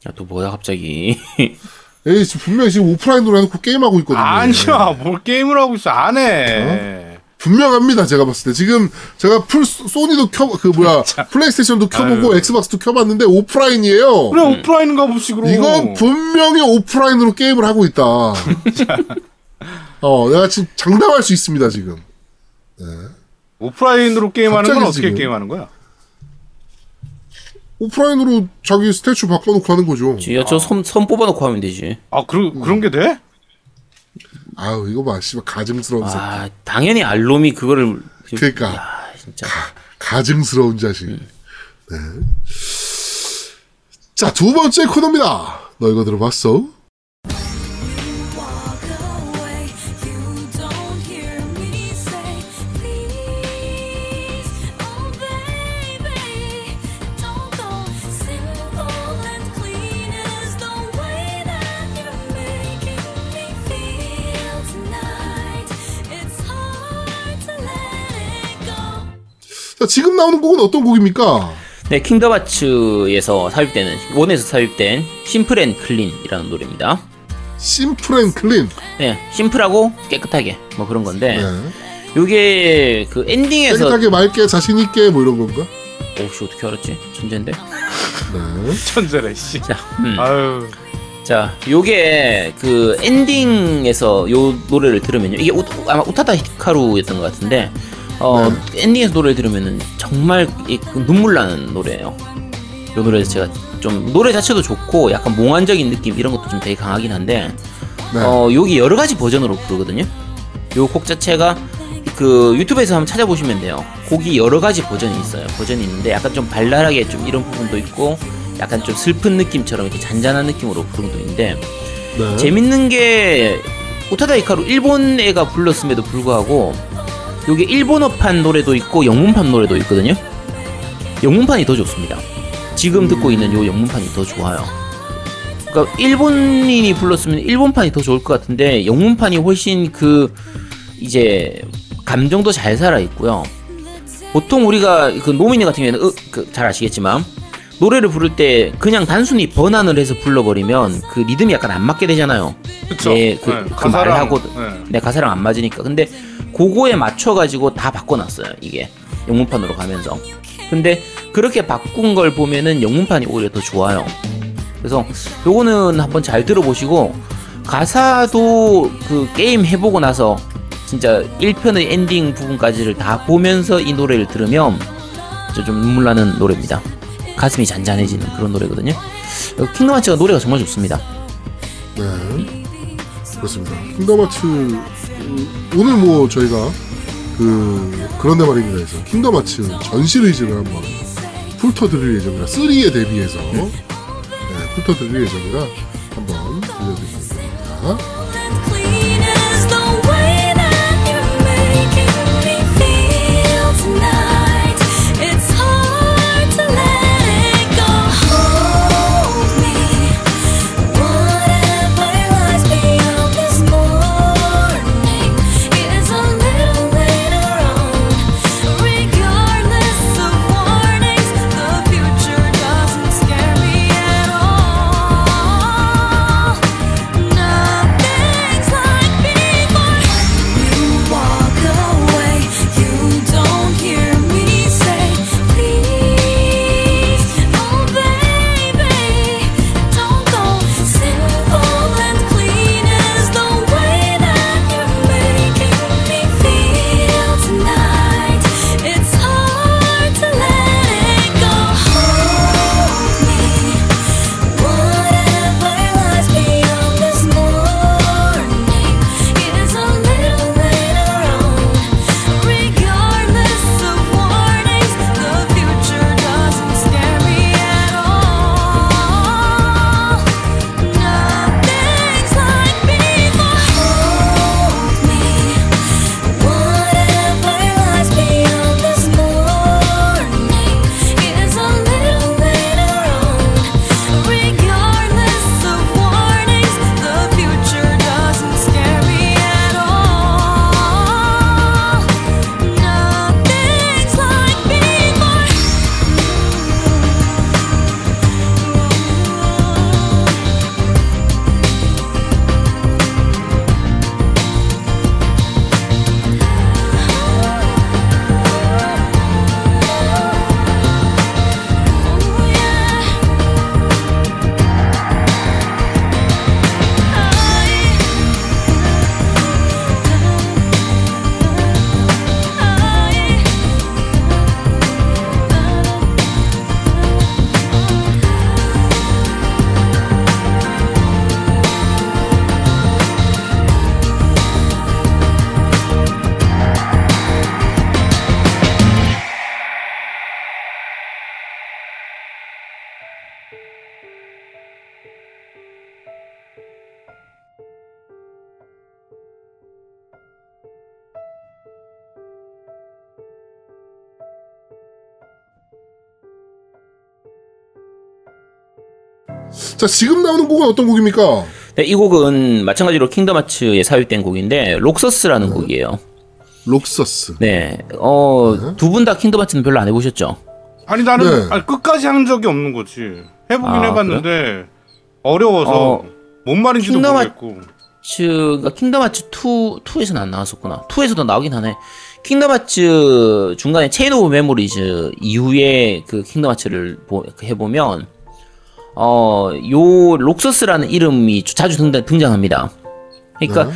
야, 또 뭐야, 갑자기. [LAUGHS] 에이, 지금 분명히 지금 오프라인으로 해놓고 게임하고 있거든요. 아니야 뭘 게임을 하고 있어 안 해. 분명합니다. 제가 봤을 때 지금 제가 풀 소니도 켜 그 뭐야 [LAUGHS] 플레이스테이션도 켜보고 엑스박스도 켜봤는데 오프라인이에요. 그래 오프라인 가봅시그로 이건 분명히 오프라인으로 게임을 하고 있다. [LAUGHS] 어, 내가 지금 장담할 수 있습니다 지금. 오프라인으로 게임하는 건 어떻게 지금. 게임하는 거야? 오프라인으로 자기 스태츄 바꿔놓고 하는 거죠. 야, 저선 선 뽑아놓고 하면 되지. 아 그런 그런 게 돼? 아유 이거 봐, 씨발 가증스러운 새끼. 아, 당연히 알롬이 그거를. 그러니까. 야, 진짜. 가 증스러운 자식. 네. 자, 두 번째 코너입니다. 너 이거 들어봤어? 자, 지금 나오는 곡은 어떤 곡입니까? 네, 킹덤 하츠에서 삽입되는, 원에서 삽입된 Simple and Clean이라는 노래입니다. Simple and Clean. 네, 심플하고 깨끗하게, 뭐 그런 건데, 네. 요게 그 엔딩에서. 깨끗하게 맑게 자신 있게 뭐 이런 건가? 오씨, 어떻게 알았지? 천재인데? 네. [LAUGHS] 천재래 씨. 자, 음. 아유 자, 요게 그 엔딩에서 요 노래를 들으면요. 이게 우, 아마 우타다 히카루였던 것 같은데, 어, 엔딩에서 노래를 들으면은 정말 이그 눈물 나는 노래예요. 요 노래에서 제가 좀 노래 자체도 좋고 약간 몽환적인 느낌 이런 것도 좀 되게 강하긴 한데, 네. 어, 여기 여러 가지 버전으로 부르거든요. 요 곡 자체가 그 유튜브에서 한번 찾아보시면 돼요. 곡이 여러 가지 버전이 있어요. 버전이 있는데 약간 좀 발랄하게 좀 이런 부분도 있고 약간 좀 슬픈 느낌처럼 이렇게 잔잔한 느낌으로 부른 것도 있는데 네. 재밌는 게 우타다 히카루 일본 애가 불렀음에도 불구하고 요게 일본어판 노래도 있고 영문판 노래도 있거든요. 영문판이 더 좋습니다. 지금 듣고 있는 요 영문판이 더 좋아요. 그러니까 일본인이 불렀으면 일본판이 더 좋을 것 같은데 영문판이 훨씬 그 이제 감정도 잘 살아 있고요. 보통 우리가 그 노미니 같은 경우에는 으, 그, 잘 아시겠지만 노래를 부를 때 그냥 단순히 번안을 해서 불러버리면 그 리듬이 약간 안 맞게 되잖아요. 그쵸. 네, 그, 네, 그 말하고 네. 내 가사랑 안 맞으니까. 근데 그거에 맞춰가지고 다 바꿔놨어요. 이게 영문판으로 가면서. 근데 그렇게 바꾼 걸 보면은 영문판이 오히려 더 좋아요. 그래서 요거는 한번 잘 들어보시고 가사도 그 게임 해보고 나서 진짜 1편의 엔딩 부분까지를 다 보면서 이 노래를 들으면 진짜 좀 눈물 나는 노래입니다. 가슴이 잔잔해지는 그런 노래거든요. 킹덤 하츠가 노래가 정말 좋습니다. 네. 그렇습니다. 킹덤 하츠 음, 오늘 뭐 저희가 그 그런데 말입니다 해서 킹덤 하츠 전 시리즈를 한번 훑어드릴 예정이라 3에 대비해서 네, 훑어드릴 예정이라 한번 들려드리겠습니다. 자, 지금 나오는 곡은 어떤 곡입니까? 네, 이 곡은 마찬가지로 킹덤 하츠에 삽입된 곡인데 록서스라는 곡이에요. 록서스. 네, 어, 두분 다 킹덤 하츠는 별로 안 해보셨죠? 아니 나는 네. 아니, 끝까지 한 적이 없는 거지. 해보긴 아, 해봤는데 어려워서 어, 뭔 말인지도 킹덤 하- 모르겠고. 하츠가 킹덤 하츠 2, 2에서는 안 나왔었구나. 2에서도 나오긴 하네. 킹덤 하츠 중간에 Chain of Memories 이후에 그 킹덤 하츠를 보- 해보면 어, 요 록서스라는 이름이 자주 등장, 등장 합니다. 그러니까 네.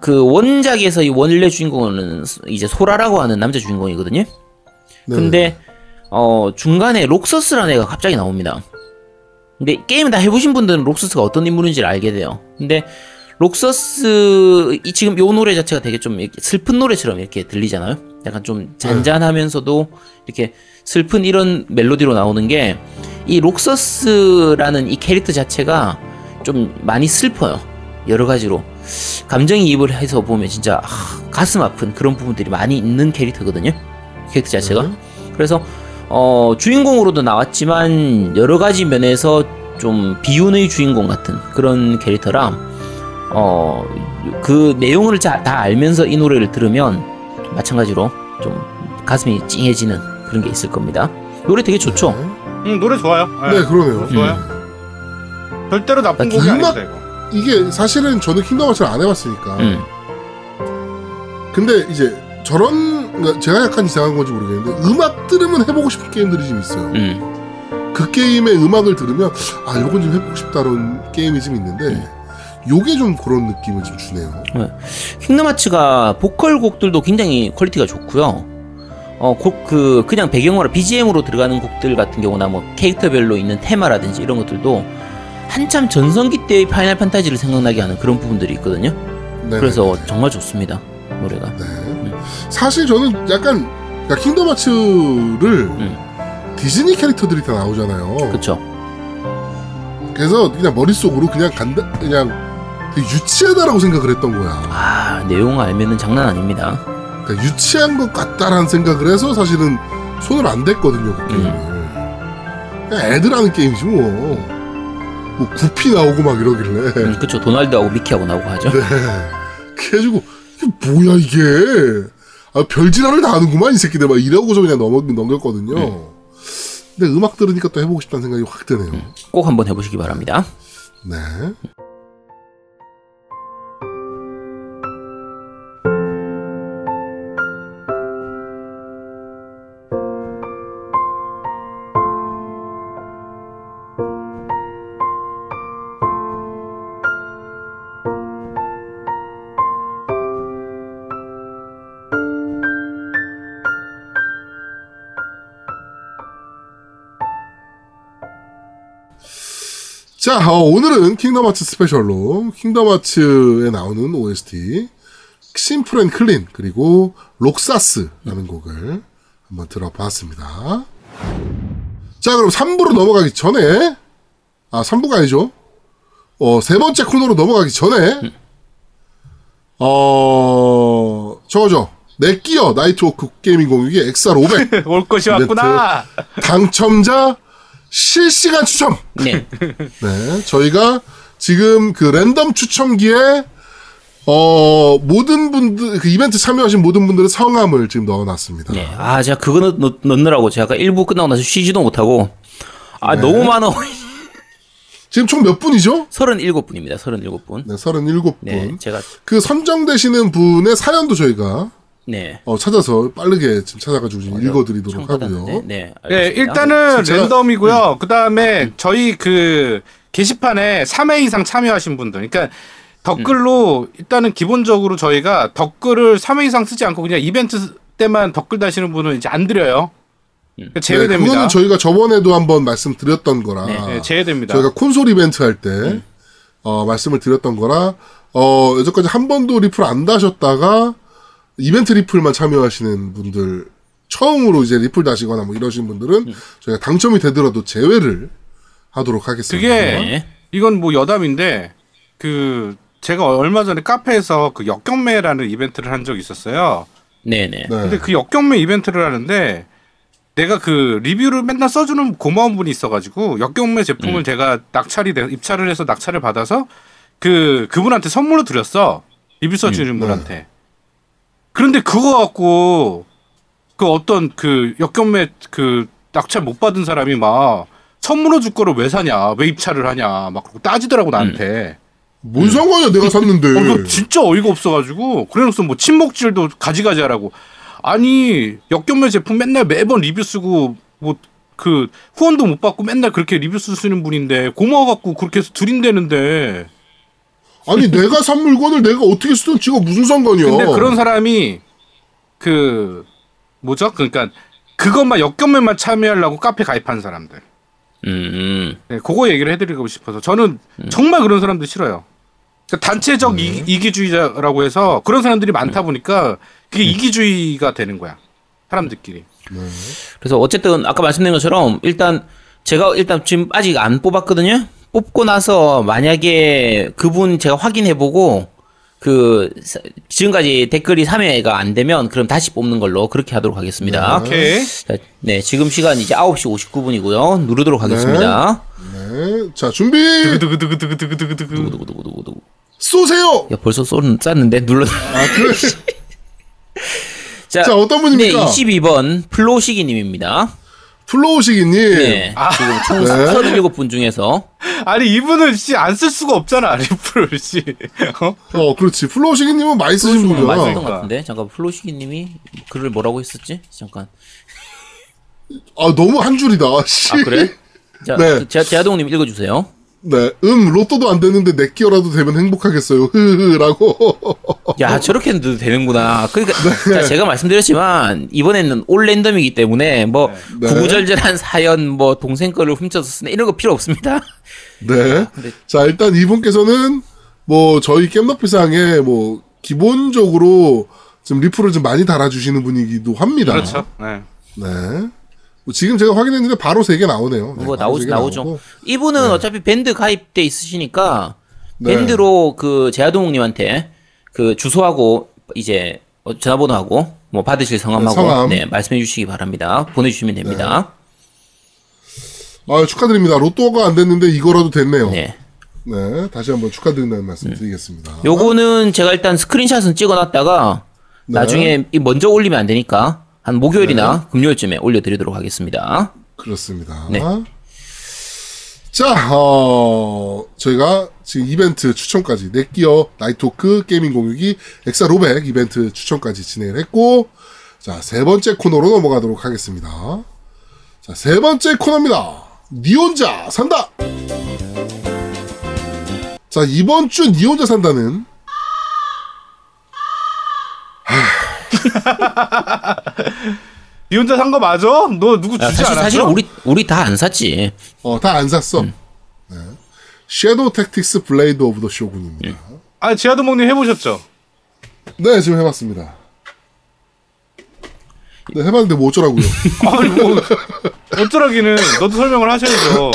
그 원작에서 이 원래 주인공은 이제 소라라고 하는 남자 주인공이거든요. 네. 근데 어 중간에 록서스라는 애가 갑자기 나옵니다. 근데 게임 다 해보신 분들은 록서스가 어떤 인물인지를 알게 돼요. 근데 록서스 이 지금 요 노래 자체가 되게 좀 슬픈 노래처럼 이렇게 들리잖아요. 약간 좀 잔잔하면서도 이렇게 슬픈 이런 멜로디로 나오는 게 이 록서스라는 이 캐릭터 자체가 좀 많이 슬퍼요. 여러 가지로 감정이입을 해서 보면 진짜 아, 가슴 아픈 그런 부분들이 많이 있는 캐릭터거든요. 캐릭터 자체가. 네. 그래서 어, 주인공으로도 나왔지만 여러 가지 면에서 좀 비운의 주인공 같은 그런 캐릭터라 어, 그 내용을 자- 다 알면서 이 노래를 들으면 마찬가지로 좀 가슴이 찡해지는 그런 게 있을 겁니다. 노래 되게 좋죠. 응 노래 좋아요. 네, 그러네요. 좋아요. 절대로 나쁜 아, 곡이 아니다 이거. 이게 사실은 저는 킹덤 하츠를 안 해봤으니까. 음. 근데 이제 저런 그러니까 제가 약간 이상한 건지 모르겠는데 음악 들으면 해보고 싶은 게임들이 좀 있어요. 음. 그 게임의 음악을 들으면 아 이건 좀 해보고 싶다는 게임이 좀 있는데 요게 좀 그런 느낌을 좀 주네요. 킹덤 하츠가 보컬 곡들도 굉장히 퀄리티가 좋고요. 어, 곡, 그, 그냥 배경으로, BGM으로 들어가는 곡들 같은 경우나 뭐 캐릭터별로 있는 테마라든지 이런 것들도 한참 전성기 때의 파이널 판타지를 생각나게 하는 그런 부분들이 있거든요. 네. 그래서 정말 좋습니다. 노래가. 네. 사실 저는 약간 그러니까 킹덤 하츠를 디즈니 캐릭터들이 다 나오잖아요. 음. 그쵸. 그래서 그냥 머릿속으로 그냥 간다 그냥 유치하다라고 생각을 했던 거야. 아, 내용 알면은 장난 아닙니다. 그러니까 유치한 것 같다라는 생각을 해서 사실은 손을 안 댔거든요 그 게임을. 그냥 애들 하는 게임이지 뭐. 뭐 구피 나오고 막 이러길래. 음, 그쵸. 도날드하고 미키하고 나오고 하죠. 네. 그래가지고 이게 뭐야 이게. 아, 별지랄을 다 하는구만 이 새끼들 막 이러고서 그냥 넘어, 넘겼거든요. 근데 음악 들으니까 또 해보고 싶다는 생각이 확 드네요. 꼭 한번 해보시기 바랍니다. 네. 자, 어, 오늘은 킹덤 하츠 스페셜로 킹덤 하츠에 나오는 OST Simple and Clean 그리고 록사스라는 곡을 한번 들어봤습니다. 자, 그럼 3부로 넘어가기 전에 아, 3부가 아니죠. 어, 세 번째 코너로 넘어가기 전에 어, 저거죠. 넷기어 나이트호크 게이밍 공유기 XR500 [LAUGHS] 올 것이 왔구나. 당첨자 실시간 추첨 네. [LAUGHS] 네, 저희가 지금 그 랜덤 추첨기에 어 모든 분들 그 이벤트 참여하신 모든 분들의 성함을 지금 넣어놨습니다. 네. 아, 제가 그거 넣, 넣, 넣느라고 제가 1부 끝나고 나서 쉬지도 못하고 아, 너무 많아. [LAUGHS] 지금 총 몇 분이죠? 37분입니다. 37분. 네, 37분. 네. 제가 그 선정되시는 분의 사연도 저희가 네. 어, 찾아서 빠르게 지금 찾아가지고 지금 읽어드리도록. 하고요. 네. 네. 일단은 제가- 랜덤이고요. 그 다음에 저희 그 게시판에 3회 이상 참여하신 분들, 그러니까 댓글로 일단은 기본적으로 저희가 댓글을 3회 이상 쓰지 않고 그냥 이벤트 때만 댓글 다시는 분은 이제 안 드려요. 그러니까 네, 제외됩니다. 그거는 저희가 저번에도 한번 말씀드렸던 거라. 네, 제외됩니다. 저희가 콘솔 이벤트 할 때, 어, 말씀을 드렸던 거라, 어, 여태까지 한 번도 리플 안 다셨다가, 이벤트 리플만 참여하시는 분들, 처음으로 이제 리플 다시거나 뭐 이러신 분들은, 저희가 당첨이 되더라도 제외를 하도록 하겠습니다. 그게 네. 이건 뭐 여담인데 그 제가 얼마 전에 카페에서 그 역경매라는 이벤트를 한 적이 있었어요. 네, 네. 네. 근데 그 역경매 이벤트를 하는데 내가 그 리뷰를 맨날 써주는 고마운 분이 있어가지고 역경매 제품을 제가 낙찰이 돼 입찰을 해서 낙찰을 받아서 그 그분한테 선물로 드렸어 리뷰 써주는 음, 분한테. 그런데 그거 갖고 그 어떤 그 역경매 그 낙찰 못 받은 사람이 막 선물로 줄 거를 왜 사냐? 왜 입찰을 하냐? 막 따지더라고 나한테. 뭔 상관이야 내가 샀는데. 어, 진짜 어이가 없어가지고 그래놓고서 뭐 침묵질도 가지가지 하라고. 아니 역경매 제품 맨날 매번 리뷰 쓰고 뭐 그 후원도 못 받고 맨날 그렇게 리뷰 쓰시는 분인데 고마워갖고 그렇게 해서 드린다는데 아니 내가 산 물건을 내가 어떻게 쓰든 지가 무슨 상관이야. 근데 그런 사람이 그 뭐죠 그러니까 그것만 역경매만 참여하려고 카페 가입한 사람들 음, 네, 그거 얘기를 해드리고 싶어서 저는 정말 그런 사람들 싫어요. 그러니까 단체적 이, 이기주의자라고 해서 그런 사람들이 많다 보니까 그게 이기주의가 되는 거야. 사람들끼리. 그래서 어쨌든 아까 말씀드린 것처럼 일단 제가 일단 지금 아직 안 뽑았거든요. 뽑고 나서 만약에 그분 제가 확인해보고 그 사- 지금까지 댓글이 3회가 안 되면 그럼 다시 뽑는 걸로 그렇게 하도록 하겠습니다. 오케이. 자, 네, 지금 시간 이제 9시 59분이고요. 누르도록 하겠습니다. 네. 자 준비 두구두구두구두구두구두구. 두구두구두구두구. 쏘세요. 야, 벌써 쏘는 쐈는데 눌러. 아 그래. [LAUGHS] 자, 자, 어떤 분입니까? 네, 22번 플로시기 님입니다. 플로우시기님. 네, 지금 총 네. 37분 중에서 아니 이분은 씨 안 쓸 수가 없잖아 리플을 씨. [LAUGHS] 어? 어 그렇지. 플로우시기님은 많이 쓰신 플로시기님 많이 분이야. 썼던 것 같은데 잠깐 플로시기님이 글을 뭐라고 했었지? 잠깐. 아 너무 한 줄이다. 씨. 아 그래? [LAUGHS] 자, 네. 제, 제아동님 읽어주세요. 네. 음 로또도 안 되는데 넷기어라도 되면 행복하겠어요. 흐흐라고. [LAUGHS] 야 저렇게 해도 되는구나. 그러니까 네. 자, 제가 말씀드렸지만 이번에는 올 랜덤이기 때문에 뭐 네. 구구절절한 사연 뭐 동생 거를 훔쳐서 쓰네 이런 거 필요 없습니다. 네. 근데- 자, 일단 이분께서는 뭐 저희 겜너피상에 뭐 기본적으로 좀 리플을 좀 많이 달아주시는 분이기도 합니다. 그렇죠. 네. 네. 뭐 지금 제가 확인했는데 바로 세 개 나오네요. 네, 뭐 나오, 나오죠. 나오고. 이분은 어차피 밴드 가입돼 있으시니까 네. 밴드로 그 제아동님한테 그 주소하고 이제 어, 전화번호하고 뭐 받으실 성함하고 네, 성함. 네, 말씀해 주시기 바랍니다. 보내주시면 됩니다. 아, 축하드립니다. 로또가 안 됐는데 이거라도 됐네요. 네. 네. 다시 한번 축하드린다는 말씀 드리겠습니다. 요거는 제가 일단 스크린샷은 찍어놨다가 네. 나중에 이 먼저 올리면 안 되니까 한 목요일이나 금요일쯤에 올려드리도록 하겠습니다. 그렇습니다. 네. 자, 어, 저희가 지금 이벤트 추천까지, 넷기어, 나이트호크, 게이밍 공유기, XR500 이벤트 추천까지 진행을 했고, 자, 세 번째 코너로 넘어가도록 하겠습니다. 자, 세 번째 코너입니다. 니 혼자 산다! 자, 이번 주 니 혼자 산다는, 니 혼자 산 거 맞아? 너 누구 야, 주지 사실 않았어? 사실 우리 우리 다 안 샀지. 어, 다 안 샀어. 음. 네. Shadow Tactics Blade of the Shogun입니다. 아 지하도목님 해보셨죠? 네, 지금 해봤습니다. 네, 해봤는데 뭐 어쩌라고요. [LAUGHS] 아니 뭐 어쩌라기는 너도 설명을 하셔야죠.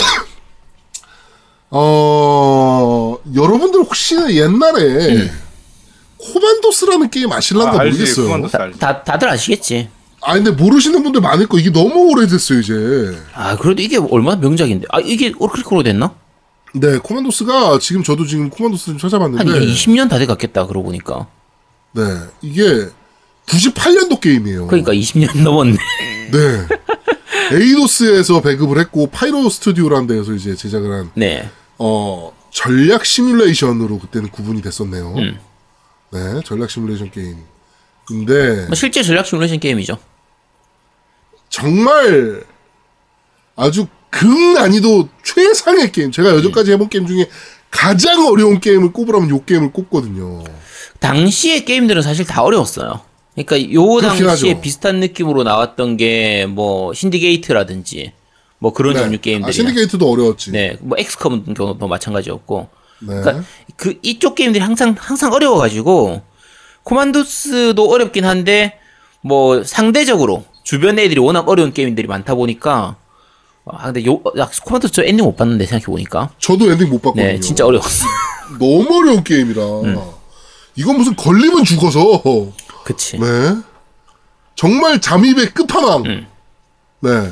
어, 여러분들 혹시나 옛날에 코만도스라는 게임 아실란가 아, 알지, 모르겠어요. 코만도스. 다, 다 다들 아시겠지. 아, 근데 모르시는 분들 많을 거 이게 너무 오래됐어요, 이제. 아 그래도 이게 얼마나 명작인데. 아 이게 그렇게 오래됐나? 네, 코만도스가 지금 저도 지금 코만도스 좀 한 찾아봤는데, 20년 다 돼갔겠다 그러고 보니까. 네, 이게 98년도 게임이에요. 그러니까 20년 넘었네. 네. 에이도스에서 배급을 했고 파이로 스튜디오라는 데에서 이제 제작을 한 네. 어, 전략 시뮬레이션으로 그때는 구분이 됐었네요. 음. 네, 전략 시뮬레이션 게임. 근데 뭐 실제 전략 시뮬레이션 게임이죠. 정말 아주 극난이도 최상의 게임. 제가 여태까지 해본 게임 중에 가장 어려운 게임을 꼽으라면 요 게임을 꼽거든요. 당시의 게임들은 사실 다 어려웠어요. 그러니까 요 당시에 하죠. 비슷한 느낌으로 나왔던 게 뭐 신디케이트라든지 뭐 그런 종류 아, 게임들이. 신디케이트도 어려웠지. 네, 뭐 엑스컴 경우도 마찬가지였고. 네. 그러니까 그 이쪽 게임들이 항상 항상 어려워가지고 코만도스도 어렵긴 한데 뭐 상대적으로 주변 애들이 워낙 어려운 게임들이 많다 보니까 아 근데 요 야, 코만도스 저 엔딩 못 봤는데 생각해 보니까 저도 엔딩 못 봤거든요. 네 진짜 어려웠어. [LAUGHS] 너무 어려운 게임이라. 이건 무슨 걸리면 죽어서. 그치. 네. 정말 잠입의 끝판왕. 음. 네.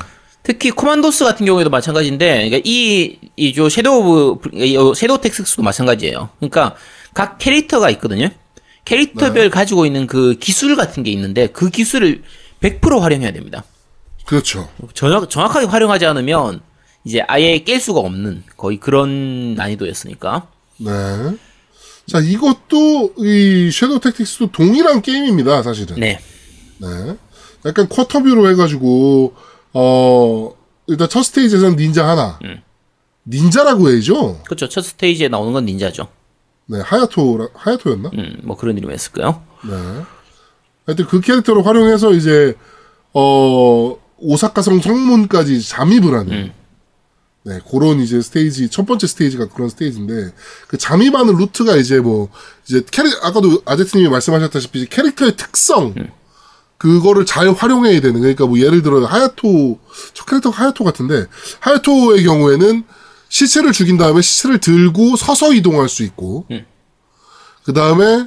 특히 코만도스 같은 경우에도 마찬가지인데, 그러니까 이, 이저 Shadow, of- 이 Shadow Tactics도 마찬가지예요. 그러니까 각 캐릭터가 있거든요. 캐릭터별 가지고 있는 그 기술 같은 게 있는데, 그 기술을 100% 활용해야 됩니다. 그렇죠. 정확, 정확하게 활용하지 않으면, 이제 아예 깰 수가 없는 거의 그런 난이도였으니까. 네. 자, 이것도 이 섀도우 택틱스도 동일한 게임입니다, 사실은. 네. 네. 약간 쿼터뷰로 해가지고, 어, 일단 첫 스테이지에서는 닌자 하나. 음. 닌자라고 해야죠? 그렇죠. 첫 스테이지에 나오는 건 닌자죠. 네, 하야토, 하야토였나? 음, 뭐 그런 이름이었을까요? 네. 하여튼 그 캐릭터를 활용해서 이제, 어, 오사카성 성문까지 잠입을 하는. 음. 네, 그런 이제 스테이지, 첫 번째 스테이지가 그런 스테이지인데, 그 잠입하는 루트가 이제 뭐, 이제 캐릭, 아까도 아제트님이 말씀하셨다시피 캐릭터의 특성, 그거를 잘 활용해야 되는, 그러니까 뭐 예를 들어 하야토, 저 캐릭터가 하야토 같은데, 하야토의 경우에는 시체를 죽인 다음에 시체를 들고 서서 이동할 수 있고, 그 다음에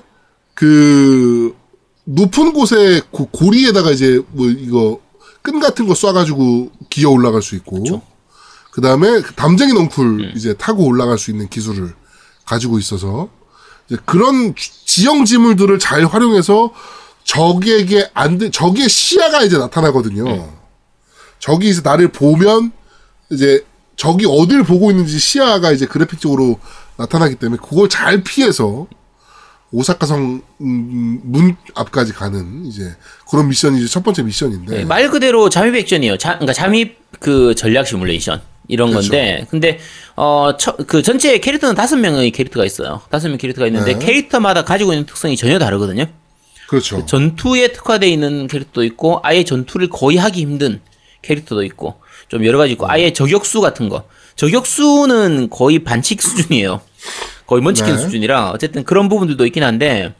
그, 높은 곳에 고, 고리에다가 이제 뭐 이거 끈 같은 거 쏴가지고 기어 올라갈 수 있고, 그 다음에 담쟁이 넝쿨 이제 타고 올라갈 수 있는 기술을 가지고 있어서 이제 그런 주- 지형 지물들을 잘 활용해서 적에게 안 돼, 적의 시야가 이제 나타나거든요. 적이 이제 나를 보면 이제 적이 어딜 보고 있는지 시야가 이제 그래픽적으로 나타나기 때문에 그걸 잘 피해서 오사카성 음, 문 앞까지 가는 이제 그런 미션이 이제 첫 번째 미션인데 네, 말 그대로 잠입 액션이에요. 자, 그러니까 잠입 그 전략 시뮬레이션 이런 그렇죠. 건데, 근데 어그 전체 캐릭터는 다섯 명의 캐릭터가 있어요. 다섯 명 캐릭터가 있는데 네. 캐릭터마다 가지고 있는 특성이 전혀 다르거든요. 그렇죠. 전투에 특화되어 있는 캐릭터도 있고, 아예 전투를 거의 하기 힘든 캐릭터도 있고, 좀 여러 가지 있고, 아예 저격수 같은 거. 저격수는 거의 반칙 수준이에요. 거의 먼치킨 네. 수준이라, 어쨌든 그런 부분들도 있긴 한데,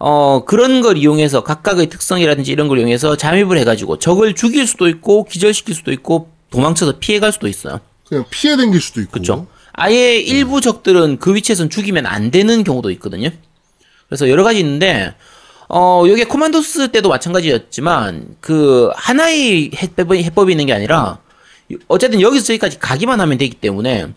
어, 그런 걸 이용해서 각각의 특성이라든지 이런 걸 이용해서 잠입을 해가지고 적을 죽일 수도 있고, 기절시킬 수도 있고, 도망쳐서 피해갈 수도 있어요. 그냥 피해 댕길 수도 있고 그렇죠. 아예 일부 적들은 그 위치에선 죽이면 안 되는 경우도 있거든요. 그래서 여러 가지 있는데 어 요게 코만도스 때도 마찬가지였지만 그 하나의 해법이, 해법이 있는 게 아니라 어쨌든 여기서 저기까지 가기만 하면 되기 때문에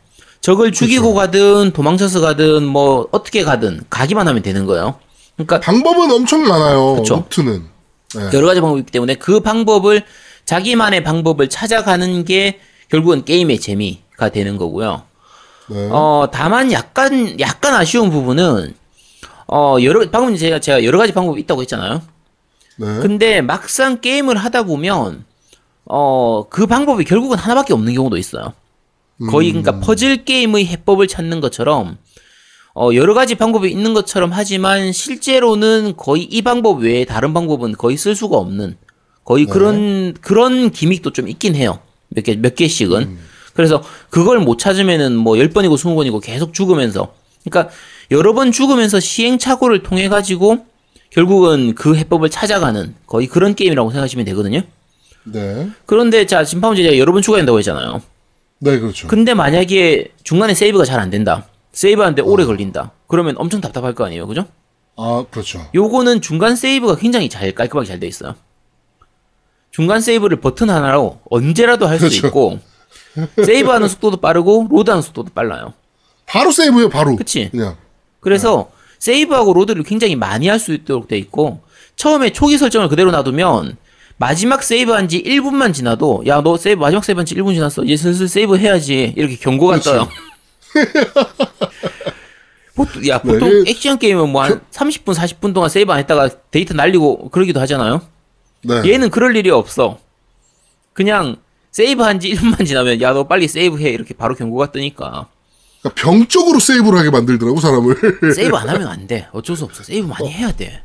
적을 죽이고 가든 도망쳐서 가든 뭐 어떻게 가든 가기만 하면 되는 거예요. 그러니까 방법은 엄청 많아요. 그쵸. 루트는. 네. 여러 가지 방법이 있기 때문에 그 방법을 자기만의 방법을 찾아가는 게 결국은 게임의 재미가 되는 거고요. 네. 어, 다만 약간, 약간 아쉬운 부분은, 어, 여러, 방금 제가, 제가 여러 가지 방법이 있다고 했잖아요. 네. 근데 막상 게임을 하다 보면, 어, 그 방법이 결국은 하나밖에 없는 경우도 있어요. 거의, 그러니까 퍼즐 게임의 해법을 찾는 것처럼, 어, 여러 가지 방법이 있는 것처럼 하지만, 실제로는 거의 이 방법 외에 다른 방법은 거의 쓸 수가 없는, 거의 그런, 그런 기믹도 좀 있긴 해요. 몇 개, 몇 개씩은. 그래서 그걸 못 찾으면은 뭐 10번이고 20번이고 계속 죽으면서. 그러니까 여러 번 죽으면서 시행착오를 통해 가지고 결국은 그 해법을 찾아가는 거의 그런 게임이라고 생각하시면 되거든요. 네. 그런데 자, 심파운지 제가 여러 번 죽어야 된다고 했잖아요. 네, 그렇죠. 근데 만약에 중간에 세이브가 잘 안 된다. 세이브하는데 오래 걸린다. 그러면 엄청 답답할 거 아니에요. 그죠? 아, 그렇죠. 요거는 중간 세이브가 굉장히 잘 깔끔하게 잘 돼 있어요. 중간 세이브를 버튼 하나로 언제라도 할수 그렇죠. 있고 세이브하는 [LAUGHS] 속도도 빠르고 로드하는 속도도 빨라요. 바로 세이브해요, 바로. 그치? 그냥. 그래서 세이브하고 로드를 굉장히 많이 할 수 있도록 돼 있고 처음에 초기 설정을 그대로 놔두면 마지막 세이브한 지 1분만 지나도 야 너 세이브 마지막 세이브한 지 1분 지났어 이제 슬슬 세이브 해야지 이렇게 경고가 그치. 떠요. [LAUGHS] 보통, 야 보통 네, 액션 게임은 뭐 한 30분 40분 동안 세이브 안 했다가 데이터 날리고 그러기도 하잖아요. 네. 얘는 그럴 일이 없어. 그냥 세이브한 지 1분만 지나면 야 너 빨리 세이브해 이렇게 바로 경고가 뜨니까 그러니까 병적으로 세이브를 하게 만들더라고, 사람을. [LAUGHS] 세이브 안 하면 안 돼. 어쩔 수 없어. 세이브 많이 해야 돼.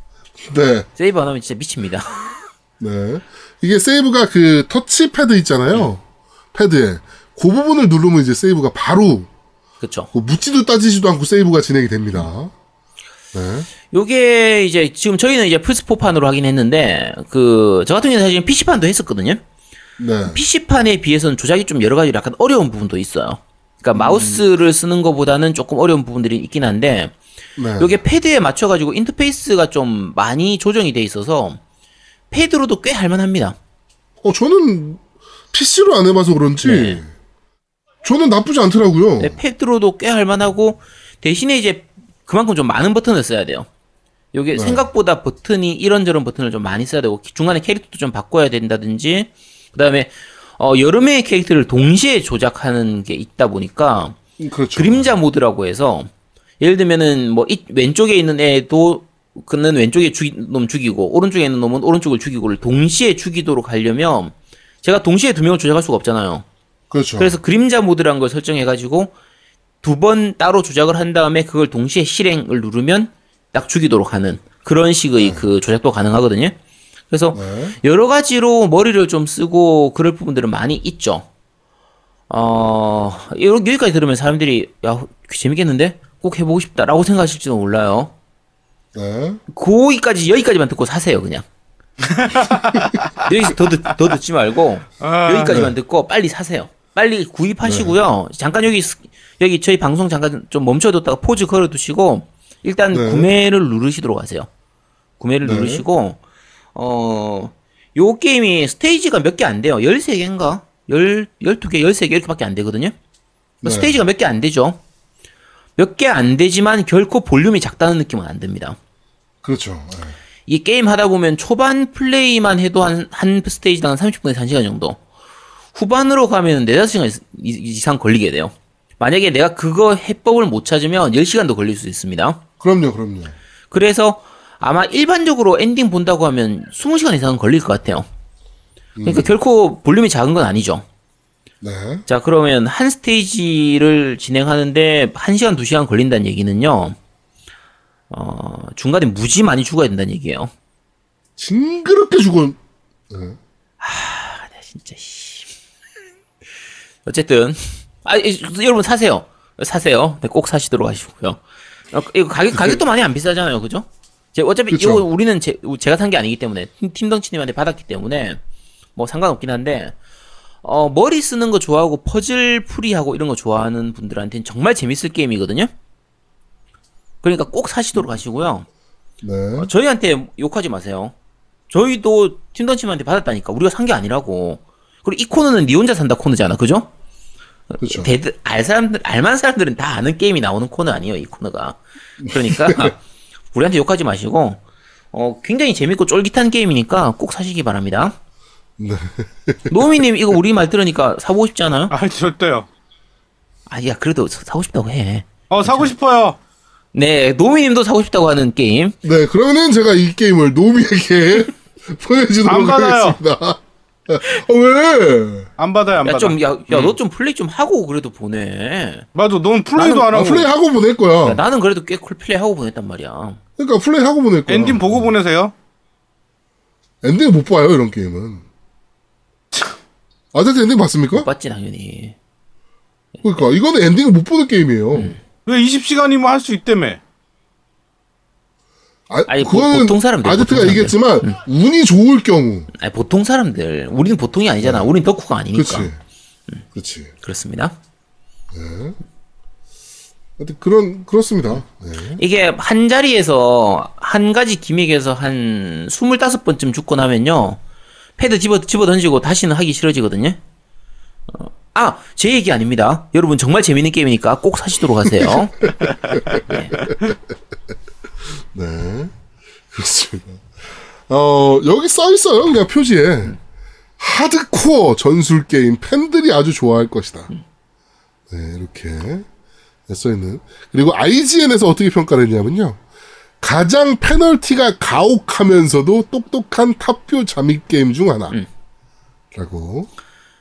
네. 세이브 안 하면 진짜 미칩니다. [LAUGHS] 네. 이게 세이브가 그 터치 패드 있잖아요. 패드에. 그 부분을 누르면 이제 세이브가 바로 그쵸. 그 묻지도 따지지도 않고 세이브가 진행이 됩니다. 네. 요게 이제 지금 저희는 이제 플스4판으로 하긴 했는데 그 저 같은 경우는 사실 PC판도 했었거든요. 네. PC판에 비해서는 조작이 좀 여러 가지 약간 어려운 부분도 있어요. 그러니까 마우스를 쓰는 것보다는 조금 어려운 부분들이 있긴 한데 네. 요게 패드에 맞춰 가지고 인터페이스가 좀 많이 조정이 돼 있어서 패드로도 꽤 할만합니다. 어, 저는 PC로 안 해봐서 그런지 네. 저는 나쁘지 않더라고요. 네, 패드로도 꽤 할만하고 대신에 이제 그만큼 좀 많은 버튼을 써야 돼요. 요게 네. 생각보다 버튼이 이런저런 버튼을 좀 많이 써야 되고 중간에 캐릭터도 좀 바꿔야 된다든지 그다음에 어 여러 명의 캐릭터를 동시에 조작하는 게 있다 보니까 그렇죠. 그림자 모드라고 해서 예를 들면은 뭐 이, 왼쪽에 있는 애도 그는 왼쪽에 죽이, 놈 죽이고 오른쪽에 있는 놈은 오른쪽을 죽이고를 동시에 죽이도록 하려면 제가 동시에 두 명을 조작할 수가 없잖아요. 그렇죠. 그래서 그림자 모드라는 걸 설정해 가지고 두 번 따로 조작을 한 다음에 그걸 동시에 실행을 누르면 딱 죽이도록 하는 그런 식의 그 조작도 가능하거든요. 그래서 네. 여러 가지로 머리를 좀 쓰고 그럴 부분들은 많이 있죠. 어, 요- 여기까지 들으면 사람들이 야, 재밌겠는데? 꼭 해보고 싶다라고 생각하실지도 몰라요. 네. 거기까지, 여기까지만 듣고 사세요, 그냥. [LAUGHS] 여기서 더, 듣, 더 듣지 말고, 아, 여기까지만 듣고 빨리 사세요. 빨리 구입하시고요. 잠깐 여기, 스- 여기 저희 방송 잠깐 좀 멈춰뒀다가 pause 걸어두시고, 일단 네. 구매를 누르시도록 하세요. 구매를 네. 누르시고, 어, 요 게임이 스테이지가 몇 개 안 돼요. 13개인가? 10, 12개, 13개 이렇게밖에 안 되거든요. 네. 스테이지가 몇 개 안 되죠. 몇 개 안 되지만 결코 볼륨이 작다는 느낌은 안 듭니다. 그렇죠. 네. 이 게임 하다 보면 초반 플레이만 해도 한, 한 스테이지당 한 30분에서 1시간 정도. 후반으로 가면 4, 5시간 이- 이상 걸리게 돼요. 만약에 내가 그거 해법을 못 찾으면 10시간도 걸릴 수 있습니다. 그럼요, 그럼요. 그래서 아마 일반적으로 엔딩 본다고 하면 20시간 이상은 걸릴 것 같아요. 그러니까 결코 볼륨이 작은 건 아니죠. 네. 자, 그러면 한 스테이지를 진행하는데 1시간, 2시간 걸린다는 얘기는요. 어, 중간에 무지 많이 죽어야 된다는 얘기예요. 징그럽게 죽어. 네. 진짜 씨. 어쨌든 아 이- 여러분 사세요. 사세요. 네, 꼭 사시도록 하시고요. 어, 이거 가격 가격도 많이 안 비싸잖아요, 그죠? 제 어차피 그쵸. 이거 우리는 제, 제가 산 게 아니기 때문에 팀- 팀덩치님한테 받았기 때문에 뭐 상관없긴 한데 어 머리 쓰는 거 좋아하고 퍼즐 풀이하고 이런 거 좋아하는 분들한테는 정말 재밌을 게임이거든요. 그러니까 꼭 사시도록 하시고요. 네. 어, 저희한테 욕하지 마세요. 저희도 팀던치님한테 받았다니까 우리가 산 게 아니라고. 그리고 이 코너는 니 혼자 산다 코너잖아, 그죠? 그렇죠. 알 사람들, 알만한 사람들은 다 아는 게임이 나오는 코너 아니에요, 이 코너가. 그러니까 [LAUGHS] 우리한테 욕하지 마시고 어 굉장히 재밌고 쫄깃한 게임이니까 꼭 사시기 바랍니다. 네. 노미님 이거 우리 말 들으니까 사보고 싶지 않아요? 아 절대요. 아야 그래도 사- 사고 싶다고 해. 어 사고 싶어요. 네, 노미님도 사고 싶다고 하는 게임. 네, 그러면은 제가 이 게임을 노미에게 [LAUGHS] 보내주도록. 하겠습니다. 어, 왜? 안 받아요 안 야 받아. 좀 야야너좀 플레이 좀 하고 그래도 보내. 맞아. 넌 플레이도 나는- 안 아, 하고 플레이 하고 보낼 거야. 야, 나는 그래도 꽤 플레이 하고 보냈단 말이야. 그러니까 플레이 하고 보낼 거야. 엔딩 보고 보내세요. 엔딩 못 봐요, 이런 게임은. 아저씨 엔딩 봤습니까? 못 봤지 당연히. 그러니까 이거는 엔딩을 못 보는 게임이에요. 음. 왜 20시간이면 할 수 있다며. 아, 아니, 보- 그거는 보통 사람들, 아저트가 보통 얘기했지만 운이 좋을 경우. 아니 보통 사람들 우리는 보통이 아니잖아. 우린 덕후가 아니니까. 그렇지. 그렇지. 그렇습니다. 하여튼 그런 그렇습니다. 네. 이게 한 자리에서 한 가지 기믹에서 한 25번쯤 죽고 나면요. 패드 집어 집어 던지고 다시는 하기 싫어지거든요. 어, 아, 제 얘기 아닙니다. 여러분 정말 재밌는 게임이니까 꼭 사시도록 하세요. [LAUGHS] 네. 그렇습니다. 어, 여기 써 있어요. 그냥 표지에. 하드코어 전술 게임 팬들이 아주 좋아할 것이다. 네, 이렇게 써 있는. 그리고 IGN에서 어떻게 평가를 했냐면요. 가장 페널티가 가혹하면서도 똑똑한 top view 잠입 게임 중 하나. 라고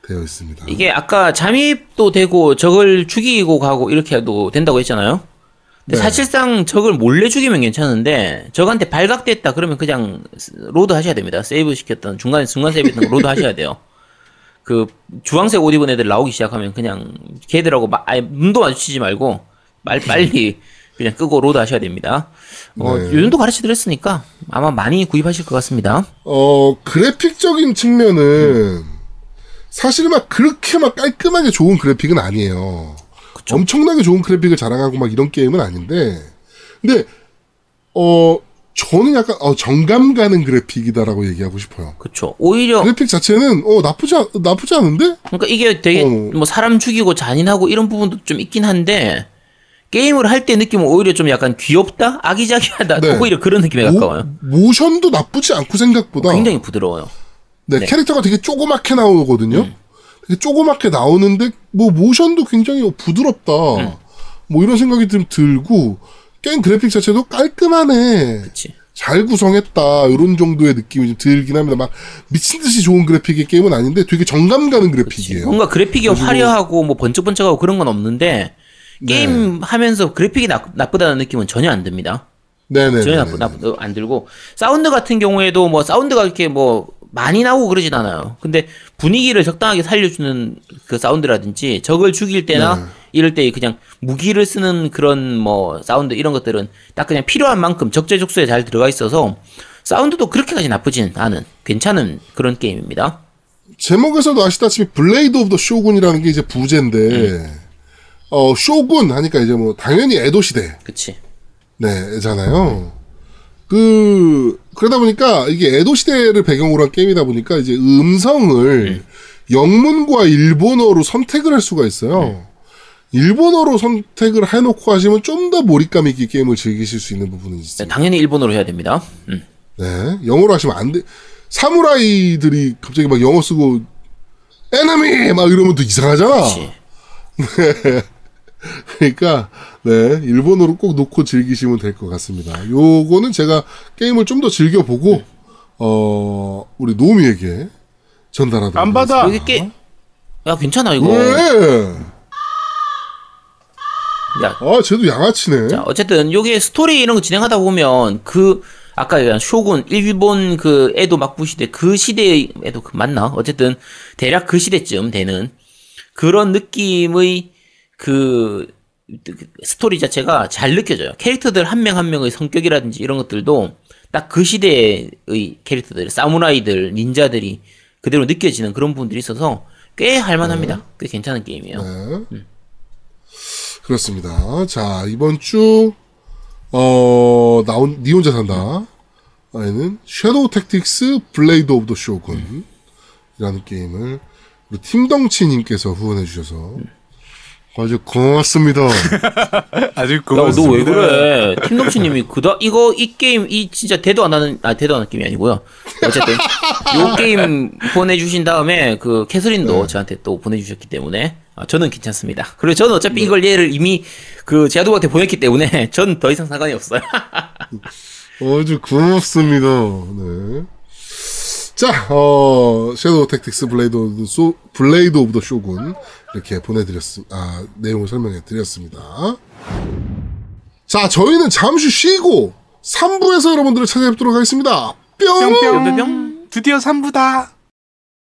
되어 있습니다. 이게 아까 잠입도 되고 적을 죽이고 가고 이렇게 해도 된다고 했잖아요. 근데 네. 사실상 적을 몰래 죽이면 괜찮은데 적한테 발각됐다 그러면 그냥 로드 하셔야 됩니다. 세이브 시켰던 중간에 중간 세이브했던 거 로드 하셔야 돼요. [LAUGHS] 그 주황색 옷 입은 애들 나오기 시작하면 그냥 걔들하고 마, 아예 눈도 마주치지 말고 말 빨리 [LAUGHS] 그냥 끄고 로드 하셔야 됩니다. 어, 네. 요 정도 가르쳐 드렸으니까 아마 많이 구입하실 것 같습니다. 어, 그래픽적인 측면은 사실 막 그렇게 막 깔끔하게 좋은 그래픽은 아니에요. 엄청나게 좋은 그래픽을 자랑하고 막 이런 게임은 아닌데, 근데, 어, 저는 약간 어, 정감 가는 그래픽이다라고 얘기하고 싶어요. 그쵸. 오히려 그래픽 자체는 어 나쁘지 않, 나쁘지 않은데? 그러니까 이게 되게 어. 뭐 사람 죽이고 잔인하고 이런 부분도 좀 있긴 한데 게임을 할 때 느낌은 오히려 좀 약간 귀엽다, 아기자기하다, 네. 오히려 그런 느낌에 가까워요. 모, 모션도 나쁘지 않고 생각보다 굉장히 부드러워요. 네, 네. 캐릭터가 되게 조그맣게 나오거든요. 음. 되게 조그맣게 나오는데 뭐 모션도 굉장히 부드럽다. 음. 뭐 이런 생각이 좀 들고 게임 그래픽 자체도 깔끔하네. 그치. 잘 구성했다. 이런 정도의 느낌이 좀 들긴 합니다. 막 미친 듯이 좋은 그래픽의 게임은 아닌데 되게 정감 가는 그래픽이에요. 뭔가 그래픽이 화려하고 뭐 번쩍번쩍하고 그런 건 없는데 게임 하면서 그래픽이 나, 나쁘다는 느낌은 전혀 안 듭니다. 네네. 전혀 나쁘, 나쁘, 안 들고 사운드 같은 경우에도 뭐 사운드가 이렇게 뭐 많이 나오고 그러진 않아요. 근데 분위기를 적당하게 살려주는 그 사운드라든지 적을 죽일 때나 네. 이럴 때 그냥 무기를 쓰는 그런 뭐 사운드 이런 것들은 딱 그냥 필요한 만큼 적재적소에 잘 들어가 있어서 사운드도 그렇게까지 나쁘진 않은 괜찮은 그런 게임입니다. 제목에서도 아시다시피 Blade of the Shogun이라는 게 이제 부제인데 음. 어 쇼군 하니까 이제 뭐 당연히 에도 시대 그치. 네잖아요. 그 그러다 보니까 이게 에도 시대를 배경으로 한 게임이다 보니까 이제 음성을 영문과 일본어로 선택을 할 수가 있어요. 일본어로 선택을 해놓고 하시면 좀 더 몰입감 있게 게임을 즐기실 수 있는 부분은 네, 있습니다. 당연히 일본어로 해야 됩니다. 음. 네, 영어로 하시면 안 돼. 사무라이들이 갑자기 막 영어 쓰고 에너미 막 이러면 또 이상하잖아. 그치. [LAUGHS] 그러니까 네 일본어로 꼭 놓고 즐기시면 될 것 같습니다. 요거는 제가 게임을 좀 더 즐겨보고 어 우리 노미에게 전달하도록 안 받아. 여기 게, 야, 괜찮아, 이거. 왜? 야, 아 쟤도 양아치네. 자, 어쨌든 요게 스토리 이런 거 진행하다 보면 그 아까 얘기한 쇼군 일본 그 에도 막부 시대 그 시대에도 그 맞나? 어쨌든 대략 그 시대쯤 되는 그런 느낌의 그 스토리 자체가 잘 느껴져요. 캐릭터들 한 명 한 명의 성격이라든지 이런 것들도 딱 그 시대의 캐릭터들, 사무라이들, 닌자들이 그대로 느껴지는 그런 부분들이 있어서 꽤 할만합니다. 꽤 괜찮은 게임이에요. 네. 그렇습니다. 자, 이번 주, 어, 나온, 니 혼자 산다. 에는 Shadow Tactics Blade of the Shogun. 이라는 게임을 우리 팀덩치님께서 후원해 주셔서 아주 고맙습니다. [LAUGHS] 아주 야, 고맙습니다. 너왜 그래? 팀덩치님이 그다 이거 이 게임 이 진짜 되도 안 하는 아 되도 안 하는 게임이 아니고요. 어쨌든 요 게임 보내주신 다음에 그 캐서린도 저한테 또 보내주셨기 때문에 아, 저는 괜찮습니다. 그리고 저는 어차피 이걸 얘를 이미 그 제아도한테 보냈기 때문에 [LAUGHS] 전 더 이상 상관이 없어요. 아주 고맙습니다. 네. 자, 어, Shadow Tactics Blade of the Sho, Blade of the Shogun. 이렇게 보내드렸습, 아, 내용을 설명해 드렸습니다. 자, 저희는 잠시 쉬고 3부에서 여러분들을 찾아뵙도록 하겠습니다. 뿅! 뿅뿅. 드디어 3부다.